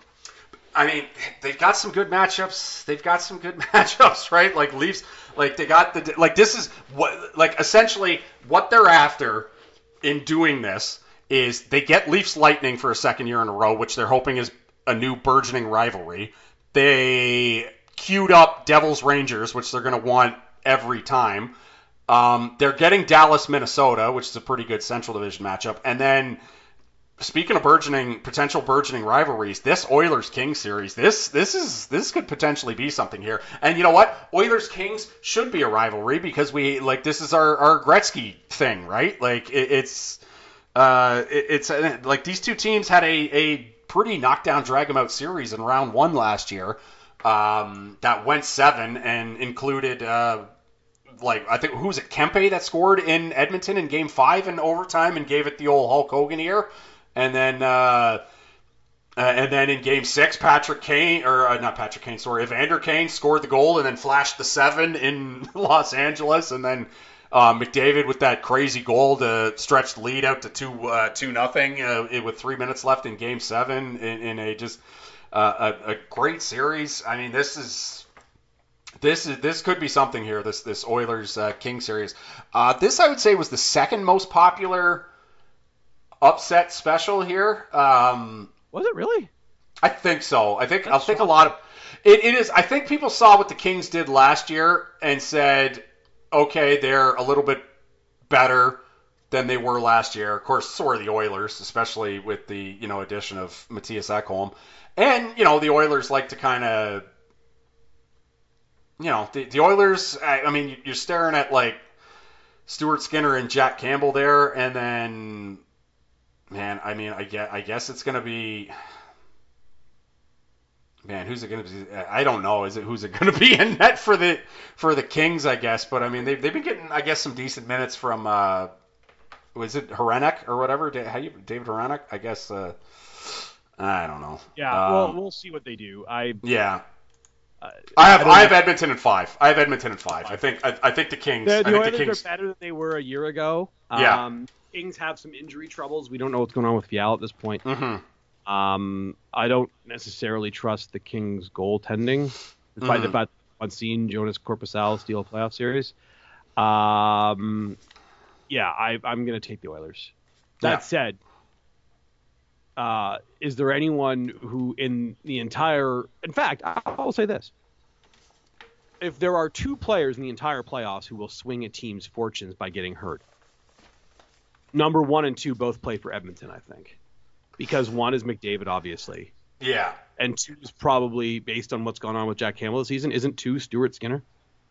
I mean, they've got some good matchups. They've got some good matchups, right? Like Leafs, like they got the like this is what like essentially what they're after in doing this is they get Leafs Lightning for a second year in a row, which they're hoping is a new burgeoning rivalry. They queued up Devils Rangers, which they're going to want every time. Um, they're getting Dallas Minnesota, which is a pretty good Central Division matchup, and then speaking of burgeoning potential burgeoning rivalries, this Oilers Kings series, this this is this could potentially be something here. And you know what? Oilers Kings should be a rivalry because we like this is our our Gretzky thing, right? Like it, it's uh it, it's uh, like these two teams had a a pretty knockdown drag out series in round one last year. Um, that went seven and included uh, like I think who was it Kempe that scored in Edmonton in Game Five in overtime and gave it the old Hulk Hogan ear, and then uh, uh, and then in Game Six Patrick Kane or uh, not Patrick Kane sorry Evander Kane scored the goal and then flashed the seven in Los Angeles and then. Uh, McDavid with that crazy goal to stretch the lead out to two uh, two nothing uh, with three minutes left in Game Seven in, in a just uh, a, a great series. I mean, this is this is this could be something here. This this Oilers uh, King series. Uh, this I would say was the second most popular upset special here. Um, was it really? I think so. I think That's I think a lot of it, it is. I think people saw what the Kings did last year and said, okay, they're a little bit better than they were last year. Of course, so are the Oilers, especially with the you know addition of Mattias Ekholm, and you know the Oilers like to kind of you know, the, the Oilers, I, I mean, you're staring at like Stuart Skinner and Jack Campbell there, and then, man, I mean, I guess, I guess it's to be. Man, who's it going to be? I don't know. Is it who's it going to be in net for the for the Kings? I guess, but I mean, they've, they've been getting, I guess, some decent minutes from. Uh, was it Hrenak or whatever? How you David Hrenak? I guess. Uh, I don't know. Yeah, um, well, we'll see what they do. I yeah. Uh, I have I, I have Edmonton in five. I have Edmonton in five. I think I, I think the Kings. The, the Oilers the Kings... are better than they were a year ago. Yeah. Um, Kings have some injury troubles. We don't know what's going on with Fiala at this point. Mm-hmm. Um, I don't necessarily trust the Kings' goaltending, despite mm-hmm. the fact I've seen Jonas Korpisalo steal a playoff series. Um, yeah, I, I'm going to take the Oilers. That yeah. said, uh, is there anyone who in the entire in fact i'll say this if there are two players in the entire playoffs who will swing a team's fortunes by getting hurt number one and two both play for edmonton i think because one is mcdavid obviously yeah and two is probably based on what's gone on with jack campbell this season isn't two stuart skinner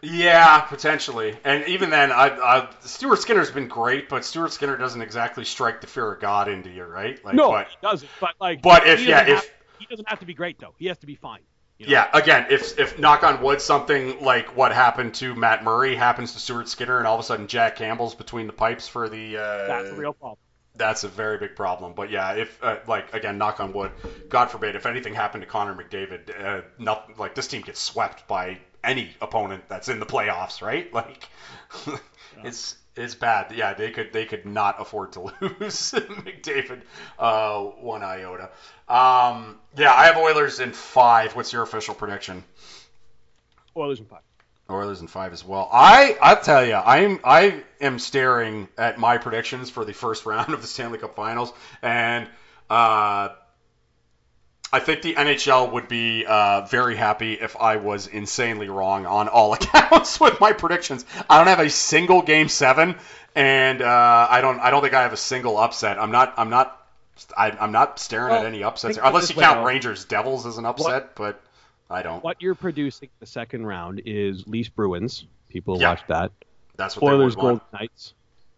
yeah, potentially. And even then, I, I, Stuart Skinner's been great, but Stuart Skinner doesn't exactly strike the fear of God into you, right? Like, no, but, he doesn't. But like, but if yeah, if he doesn't have to be great though, he has to be fine. You know? Yeah, again, if if knock on wood, something like what happened to Matt Murray happens to Stuart Skinner, and all of a sudden Jack Campbell's between the pipes for the uh, that's a real problem. That's a very big problem. But yeah, if uh, like again, knock on wood, God forbid, if anything happened to Connor McDavid, uh, nothing like this team gets swept by any opponent that's in the playoffs, right? Like yeah. it's it's bad. Yeah, they could they could not afford to lose McDavid uh, one iota. Um, yeah, I have Oilers in five. What's your official prediction? Oilers in five. Oilers in five as well. I I tell you, I'm I am staring at my predictions for the first round of the Stanley Cup Finals, and uh, I think the NHL would be uh, very happy if I was insanely wrong on all accounts with my predictions. I don't have a single game seven, and uh, I don't I don't think I have a single upset. I'm not I'm not I, am not staring well, at any upsets unless you count Rangers Devils as an upset, what, but I don't. What you're producing the second round is Leafs Bruins. People yep. watch that. That's what they want. Oilers Golden Knights.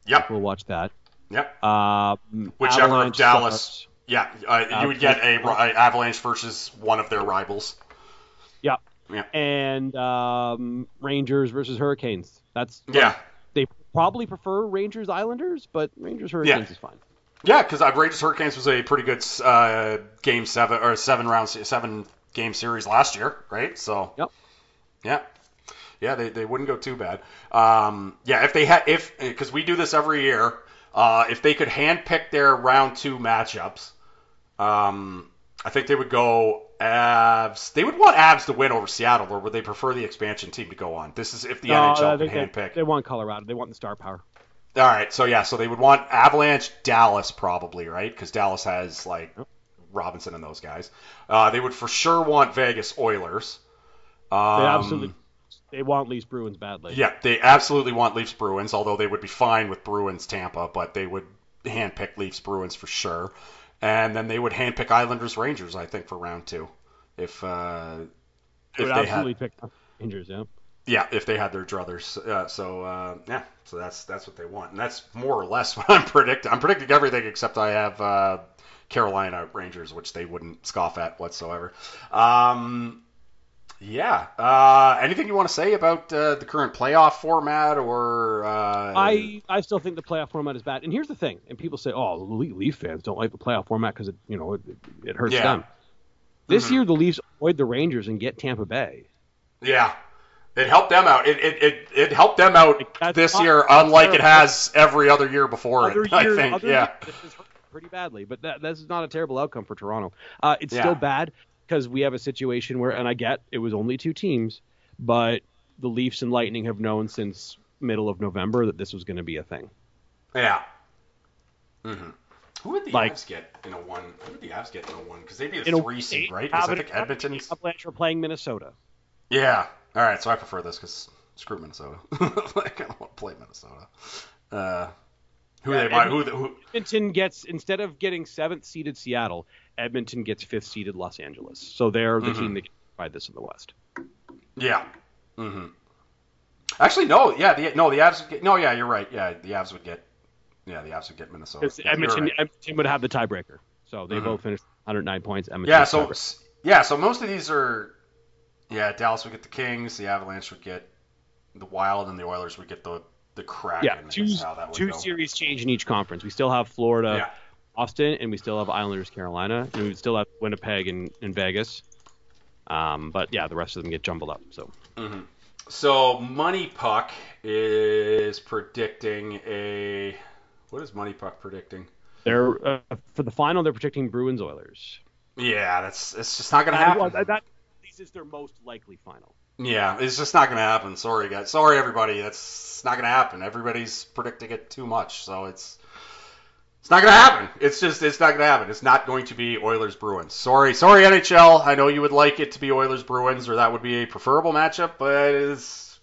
Yep. People watch that. Yep. Um, Whichever Avalanche Dallas. Yeah, uh, you would get a, a, Avalanche versus one of their rivals. Yeah. Yeah. And um, Rangers versus Hurricanes. That's yeah. They probably prefer Rangers Islanders, but Rangers Hurricanes yeah. is fine. Yeah, because uh, Rangers Hurricanes was a pretty good uh, game seven or seven round seven game series last year, right? So. Yep. Yeah. Yeah, they, they wouldn't go too bad. Um, yeah, if they had if because we do this every year, uh, if they could handpick their round two matchups, um, I think they would go Avs. They would want Avs to win over Seattle, or would they prefer the expansion team to go on? This is if the no, NHL they, can handpick. They want Colorado. They want the star power. All right, so yeah, so they would want Avalanche, Dallas probably, right? Because Dallas has like Robertson and those guys. Uh, they would for sure want Vegas Oilers. Um, they absolutely. They want Leafs Bruins badly. Yeah, they absolutely want Leafs Bruins, although they would be fine with Bruins Tampa, but they would handpick Leafs Bruins for sure. and then they would handpick Islanders Rangers, I think, for round two, if uh, They if would they absolutely had pick Rangers, yeah. yeah if they had their druthers. Uh, so uh, yeah, so that's that's what they want, and that's more or less what I'm predicting. I'm predicting everything except I have uh, Carolina Rangers, which they wouldn't scoff at whatsoever. Um, yeah. Uh, anything you want to say about uh, the current playoff format or? Uh, I, I still think the playoff format is bad. And here's the thing: and people say, "Oh, Le- Leaf fans don't like the playoff format because it, you know, it, it hurts Yeah. them." This Mhm. year, the Leafs avoid the Rangers and get Tampa Bay. Yeah. It helped them out. It it, it, it helped them out Like, this not year, unlike it has every other year before Other it. I think. yeah. years, this has hurt pretty badly, but that this is not a terrible outcome for Toronto. Uh, it's Yeah. still bad because we have a situation where, and I get it was only two teams, but the Leafs and Lightning have known since middle of November that this was going to be a thing. Yeah. hmm Who would the Like- Avs get in a one? Who would the Avs get in a one? Because they'd be a- three seed, right? Because I think Edmonton's. Avalanche are playing Minnesota. Yeah. All right. So I prefer this because screw Minnesota. like I don't want to play Minnesota. Uh, who Yeah, they might? Who, who? Edmonton gets instead of getting seventh seeded Seattle, Edmonton gets fifth seeded Los Angeles. So they're the Mhm. team that can provide this in the West. Yeah. Mm-hmm. Actually, no. Yeah. The no. The Avs would get. No. Yeah. You're right. Yeah. The Avs would get. Yeah. The Avs would get Minnesota. Yeah, Edmonton, right. Edmonton would have the tiebreaker. So they Mhm. both finished 109 points. Edmonton Yeah, so tiebreaker. yeah, so most of these are yeah, Dallas would get the Kings, the Avalanche would get the Wild, and the Oilers would get the the Kraken. yeah, two, how that would two series change in each conference. We still have Florida, Yeah. Austin, and we still have Islanders, Carolina, and we still have Winnipeg and, and Vegas. Um, but yeah, the rest of them get jumbled up. So Mhm. So MoneyPuck is predicting a what is MoneyPuck predicting? they're uh, for the final. They're predicting Bruins Oilers. Yeah, that's it's just not gonna happen. well, that, that at is their most likely final. Yeah, it's just not gonna happen. Sorry, guys. Sorry, everybody. That's not gonna happen. Everybody's predicting it too much, so it's it's not gonna happen. It's just it's not gonna happen. It's not going to be Oilers Bruins. Sorry, sorry NHL. I know you would like it to be Oilers Bruins, or that would be a preferable matchup, but it's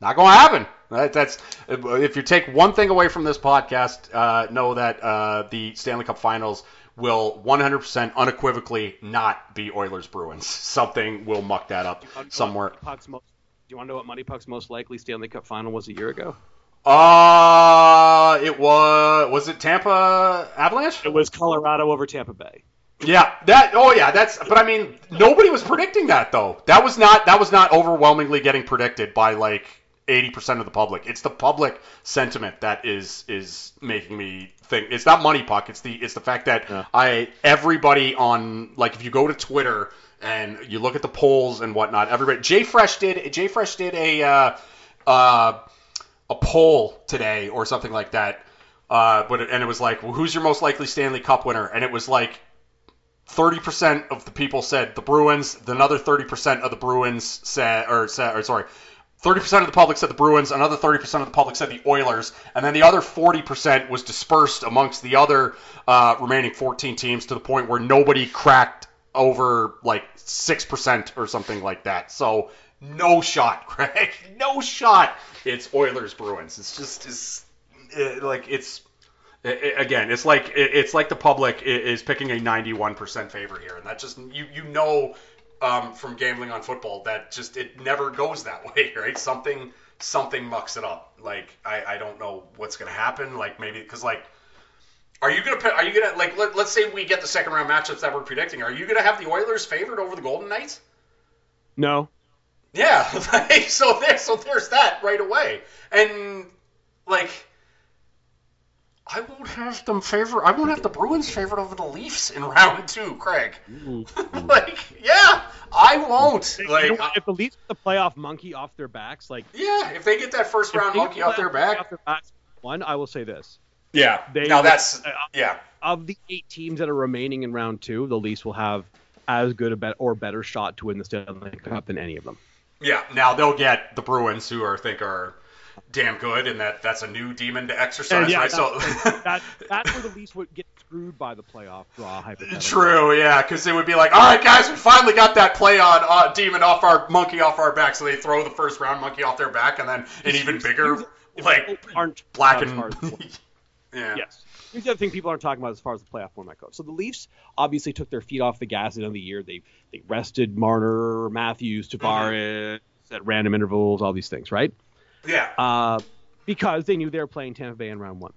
not gonna happen. That, that's if you take one thing away from this podcast, uh, know that uh, the Stanley Cup Finals will 100% unequivocally not be Oilers Bruins. Something will muck that up somewhere. Puck's most, do you want to know what MoneyPuck's most likely Stanley Cup final was a year ago? Uh, it was was it Tampa Avalanche? It was Colorado over Tampa Bay. Yeah, that. Oh yeah, that's. But I mean, nobody was predicting that though. That was not. That was not overwhelmingly getting predicted by like eighty percent of the public. It's the public sentiment that is is making me think. It's not MoneyPuck. It's the it's the fact that Yeah. I everybody on like if you go to Twitter and you look at the polls and whatnot, everybody. JFresh did. JFresh did a. Uh, uh, a poll today or something like that. Uh, but it, and it was like, well, who's your most likely Stanley Cup winner? And it was like 30% of the people said the Bruins. Another 30% of the Bruins said, or said, or sorry, 30% of the public said the Bruins. Another 30% of the public said the Oilers. And then the other 40% was dispersed amongst the other uh, remaining 14 teams to the point where nobody cracked over like 6% or something like that. So no shot, Craig. No shot. It's Oilers Bruins. It's just is it, eh, like it's i- i- again. It's like it- it's like the public is picking a 91% favor here, and that just you you know um, from gambling on football that just it never goes that way, right? Something something mucks it up. Like I I don't know what's gonna happen. Like maybe because like. Are you gonna? put- Are you gonna like? Let, let's say we get the second round matchups that we're predicting. Are you gonna have the Oilers favored over the Golden Knights? No, Yeah, like, so there, so there's that right away, and like, I won't have them favor. I won't have the Bruins favored over the Leafs in round two, Craig. like, yeah, I won't. You Like, know what? if the Leafs get the playoff monkey off their backs, like yeah, if they get that first round monkey off their back, off their backs, one, I will say this: yeah. They now that's uh, yeah, of the eight teams that are remaining in round two, the Leafs will have as good a bet or better shot to win the Stanley Cup than any of them. yeah. Now they'll get the Bruins, who are I think are damn good, and that that's a new demon to exercise, And yeah, right? So That that's where the Leafs would get screwed by the playoff draw. True, yeah, because it would be like, all right, guys, we finally got that play on uh, demon off our monkey off our back, so they throw the first round monkey off their back, and then an even bigger, like aren't black and hard yeah, Yes. here's the other thing people aren't talking about as far as the playoff format goes. So the Leafs obviously took their feet off the gas at the end of the year. They they rested Marner, Matthews, Tavares mm-hmm. at random intervals, all these things, right? Yeah. Uh, because they knew they were playing Tampa Bay in round one.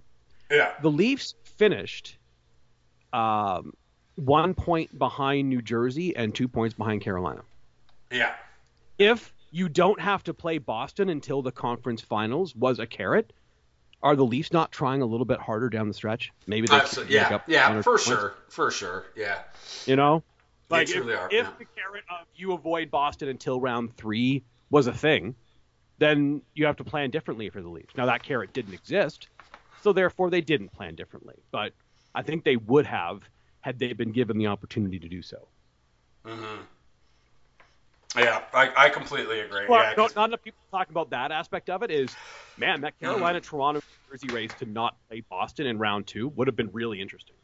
Yeah. The Leafs finished um, one point behind New Jersey and two points behind Carolina. Yeah. If you don't have to play Boston until the conference finals was a carrot, are the Leafs not trying a little bit harder down the stretch? Maybe they Absolutely. yeah, yeah, for points? sure, for sure, yeah. You know, like if, are, if yeah. the carrot of you avoid Boston until round three was a thing, then you have to plan differently for the Leafs. Now that carrot didn't exist, so therefore they didn't plan differently. But I think they would have had they been given the opportunity to do so. Mm-hmm. Yeah, I, I completely agree. Well, yeah, no, not enough people talk about that aspect of it. Is man, that Carolina, mm-hmm. Toronto, Jersey race to not play Boston in round two would have been really interesting.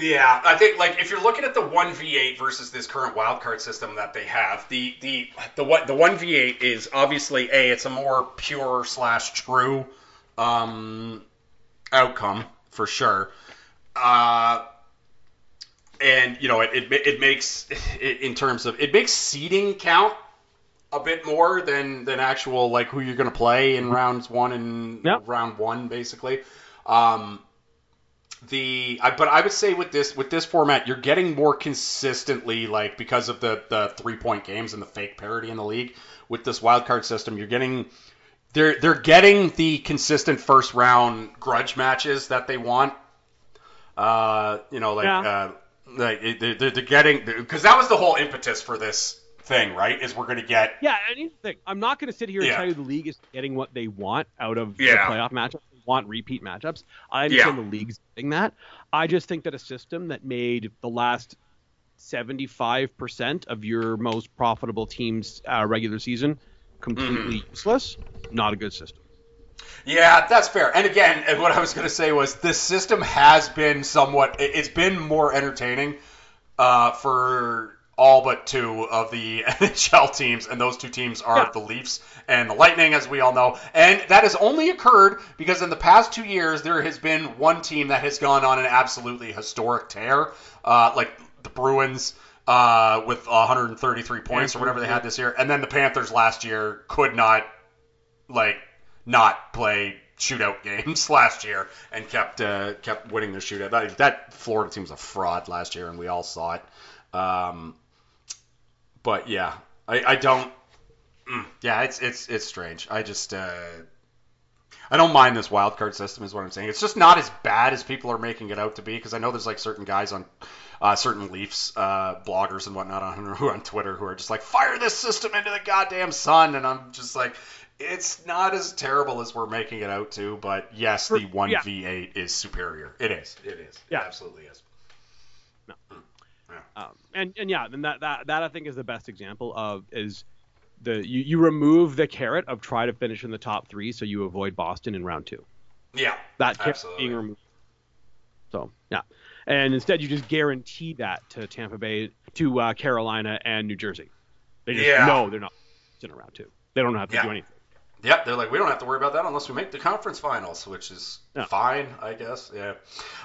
Yeah, I think like if you're looking at the one v eight versus this current wild card system that they have, the the the what the one v eight is obviously a it's a more pure slash true um, outcome for sure. Uh, and you know it, it, it makes it, in terms of it makes seeding count a bit more than than actual like who you're going to play in mm-hmm. rounds one and yep. round one basically. Um, the I, but I would say with this with this format you're getting more consistently like because of the the three point games and the fake parity in the league with this wild card system you're getting they're they're getting the consistent first round grudge matches that they want. Uh, you know, like yeah. uh, like they're, they're getting because that was the whole impetus for this thing, right? Is we're going to get yeah. And here's the thing: I'm not going to sit here and yeah. tell you the league is getting what they want out of yeah. the playoff matchups. They want repeat matchups. I understand yeah. the league's getting that. I just think that a system that made the last 75% of your most profitable teams uh, regular season completely mm-hmm. useless, not a good system. Yeah, that's fair. And again, what I was going to say was this system has been somewhat. It's been more entertaining uh, for all but two of the NHL teams, and those two teams are yeah. the Leafs and the Lightning, as we all know. And that has only occurred because in the past two years there has been one team that has gone on an absolutely historic tear, uh, like the Bruins. Uh, with 133 points or whatever they had this year, and then the Panthers last year could not like not play shootout games last year and kept uh, kept winning the shootout. That, that, Florida team was a fraud last year, and we all saw it. Um, but yeah, I, I don't. Mm, yeah, it's it's it's strange. I just uh, I don't mind this wild card system, is what I'm saying. It's just not as bad as people are making it out to be because I know there's like certain guys on uh, certain Leafs uh, bloggers and whatnot on who on Twitter who are just like fire this system into the goddamn sun, and I'm just like it's not as terrible as we're making it out to, but yes, the one v eight is superior. It is. It is. Yeah, it absolutely is. No. Mm. Yeah. Um, and and yeah, then that, that that I think is the best example of is the you, you remove the carrot of try to finish in the top three, so you avoid Boston in round two. Yeah. That carrot being removed. So yeah, and instead you just guarantee that to Tampa Bay, to uh, Carolina, and New Jersey. They just yeah. know they're not in round two. They don't have to yeah. do anything. Yep, they're like, we don't have to worry about that unless we make the conference finals, which is fine, I guess. Yeah.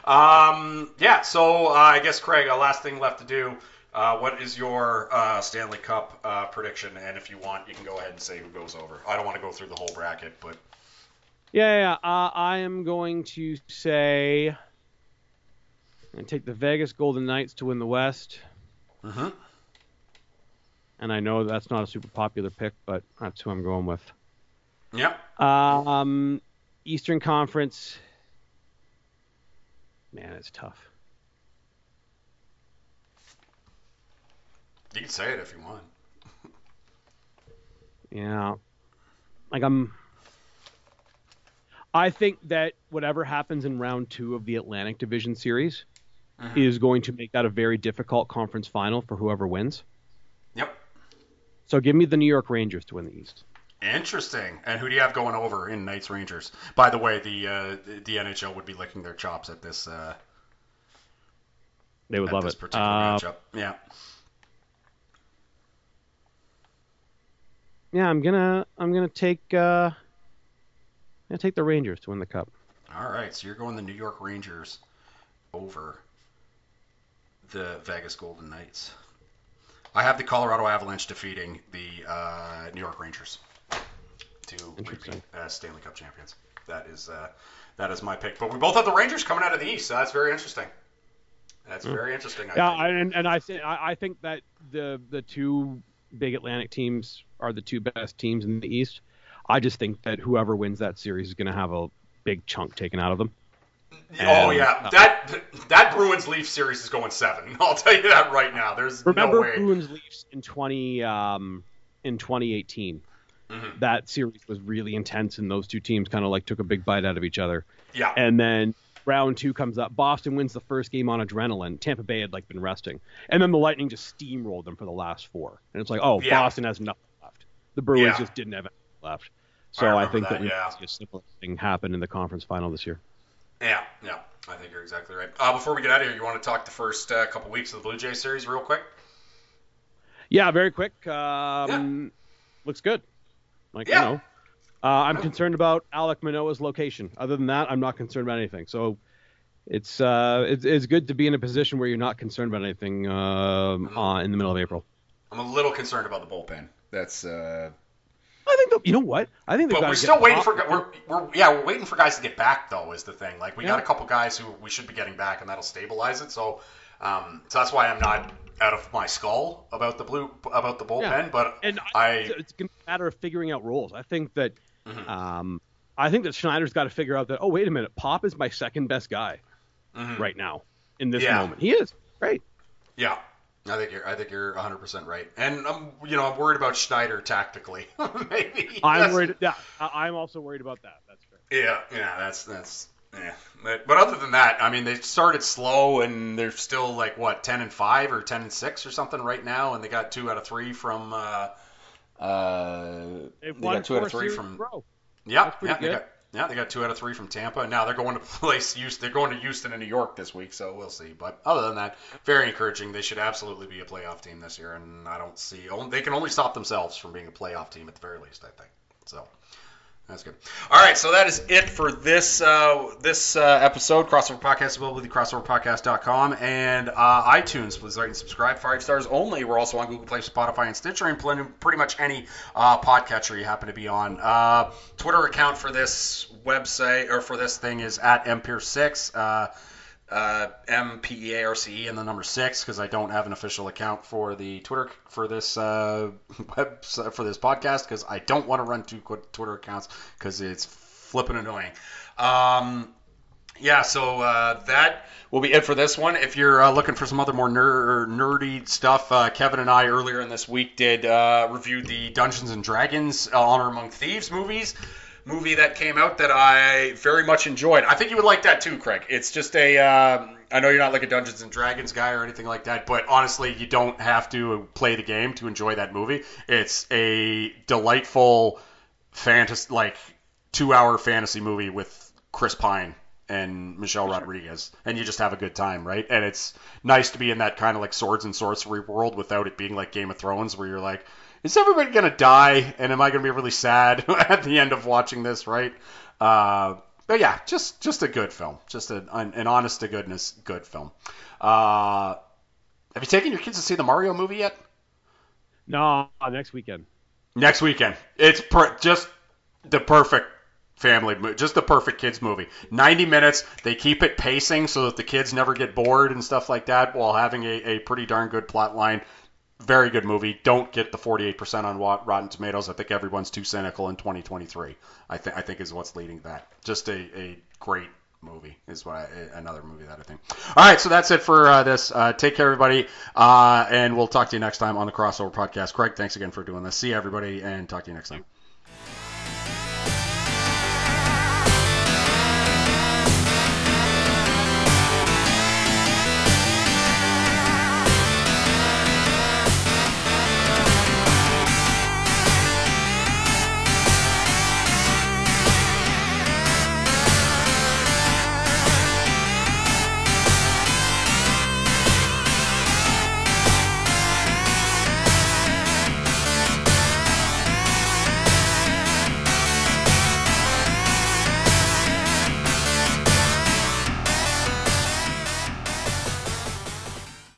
Um, yeah, so uh, I guess, Craig, a last thing left to do. Uh, what is your uh, Stanley Cup uh, prediction? And if you want, you can go ahead and say who goes over. I don't want to go through the whole bracket, but. Yeah, yeah. Uh, I am going to say. And take the Vegas Golden Knights to win the West. Mm-hmm. And I know that's not a super popular pick, but that's who I'm going with. Yep. Um, Eastern Conference. Man, it's tough. You can say it if you want. yeah. Like I'm. I think that whatever happens in round two of the Atlantic Division Series mm-hmm. is going to make that a very difficult conference final for whoever wins. Yep. So give me the New York Rangers to win the East. Interesting. And who do you have going over in Knights Rangers? By the way, the uh, the NHL would be licking their chops at this. Uh, they would love this it. Particular uh, matchup. Yeah. Yeah, I'm gonna I'm gonna take uh, I'm gonna take the Rangers to win the cup. All right, so you're going the New York Rangers over the Vegas Golden Knights. I have the Colorado Avalanche defeating the uh, New York Rangers to repeat as Stanley Cup champions. That is uh, that is my pick. But we both have the Rangers coming out of the East, so that's very interesting. That's mm. very interesting. I yeah, think. and and I think I think that the the two big Atlantic teams are the two best teams in the East. I just think that whoever wins that series is going to have a big chunk taken out of them. And, oh yeah, uh, that that Bruins Leafs series is going seven. I'll tell you that right now. There's remember no way. Bruins Leafs in twenty um, in 2018. Mm-hmm. That series was really intense, and those two teams kind of like took a big bite out of each other. Yeah. And then round two comes up. Boston wins the first game on adrenaline. Tampa Bay had like been resting, and then the Lightning just steamrolled them for the last four. And it's like, oh, yeah. Boston has nothing left. The Bruins yeah. just didn't have anything left. So I, I think that, that we yeah. see a similar thing happen in the conference final this year. Yeah, yeah, I think you're exactly right. Uh, before we get out of here, you want to talk the first uh, couple weeks of the Blue Jays series real quick? Yeah, very quick. Um, yeah. Looks good. Like yeah. you know, uh, I'm concerned about Alek Manoah's location. Other than that, I'm not concerned about anything. So it's uh, it's, it's good to be in a position where you're not concerned about anything uh, in the middle of April. I'm a little concerned about the bullpen. That's uh, I think you know what? I think but we're still waiting for we're, we're yeah we're waiting for guys to get back though is the thing. Like we yeah. got a couple guys who we should be getting back and that'll stabilize it. So um, so that's why I'm not out of my skull about the blue about the bullpen. Yeah. But and I it's a matter of figuring out roles. I think that mm-hmm. um, I think that Schneider's got to figure out that oh wait a minute Pop is my second best guy mm-hmm. right now in this yeah. moment. He is right. Yeah. I think you're. I think you're 100 percent right, and I'm. You know, I'm worried about Schneider tactically. Maybe. I'm worried. Yeah, I'm also worried about that. That's fair. Yeah, yeah. That's that's. Yeah, but, but other than that, I mean, they started slow, and they're still like what 10 and five or 10 and six or something right now, and they got two out of three from. Uh, uh, they got two out of three from. Yeah, yeah. They got, yeah, they got two out of three from Tampa. Now they're going to place Houston. They're going to Houston and New York this week, so we'll see. But other than that, very encouraging. They should absolutely be a playoff team this year, and I don't see. They can only stop themselves from being a playoff team at the very least. I think so. That's good. All right, so that is it for this uh, this uh, episode. Crossover Podcast available at crossoverpodcast.com and uh, iTunes. Please like and subscribe. Five stars only. We're also on Google Play, Spotify, and Stitcher, and pretty much any uh, podcatcher you happen to be on. Uh, Twitter account for this website or for this thing is at Empire6 uh, M P E A R C E and the number six because I don't have an official account for the Twitter for this uh, web for this podcast because I don't want to run two Twitter accounts because it's flipping annoying. Um, yeah, so uh, that will be it for this one. If you're uh, looking for some other more ner- nerdy stuff, uh, Kevin and I earlier in this week did uh, review the Dungeons and Dragons uh, Honor Among Thieves movies movie that came out that I very much enjoyed. I think you would like that too, Craig. It's just a. Um, I know you're not like a Dungeons and Dragons guy or anything like that, but honestly, you don't have to play the game to enjoy that movie. It's a delightful fantasy, like two-hour fantasy movie with Chris Pine and Michelle Rodriguez, and you just have a good time, right? And it's nice to be in that kind of like swords and sorcery world without it being like Game of Thrones, where you're like, is everybody gonna die? And am I gonna be really sad at the end of watching this? Right? Uh, but yeah, just just a good film, just a, an, an honest to goodness good film. Uh, have you taken your kids to see the Mario movie yet? No, next weekend. Next weekend. It's per- just the perfect family movie, just the perfect kids movie 90 minutes they keep it pacing so that the kids never get bored and stuff like that while having a, a pretty darn good plot line very good movie. Don't get the 48% on Rotten Tomatoes. I think everyone's too cynical in 2023. I think I think is what's leading that. Just a, a great movie is what I, another movie that I think. All right, so that's it for uh, this. Uh, take care, everybody, uh, and we'll talk to you next time on the Crossover Podcast. Craig, thanks again for doing this. See you, everybody, and talk to you next time.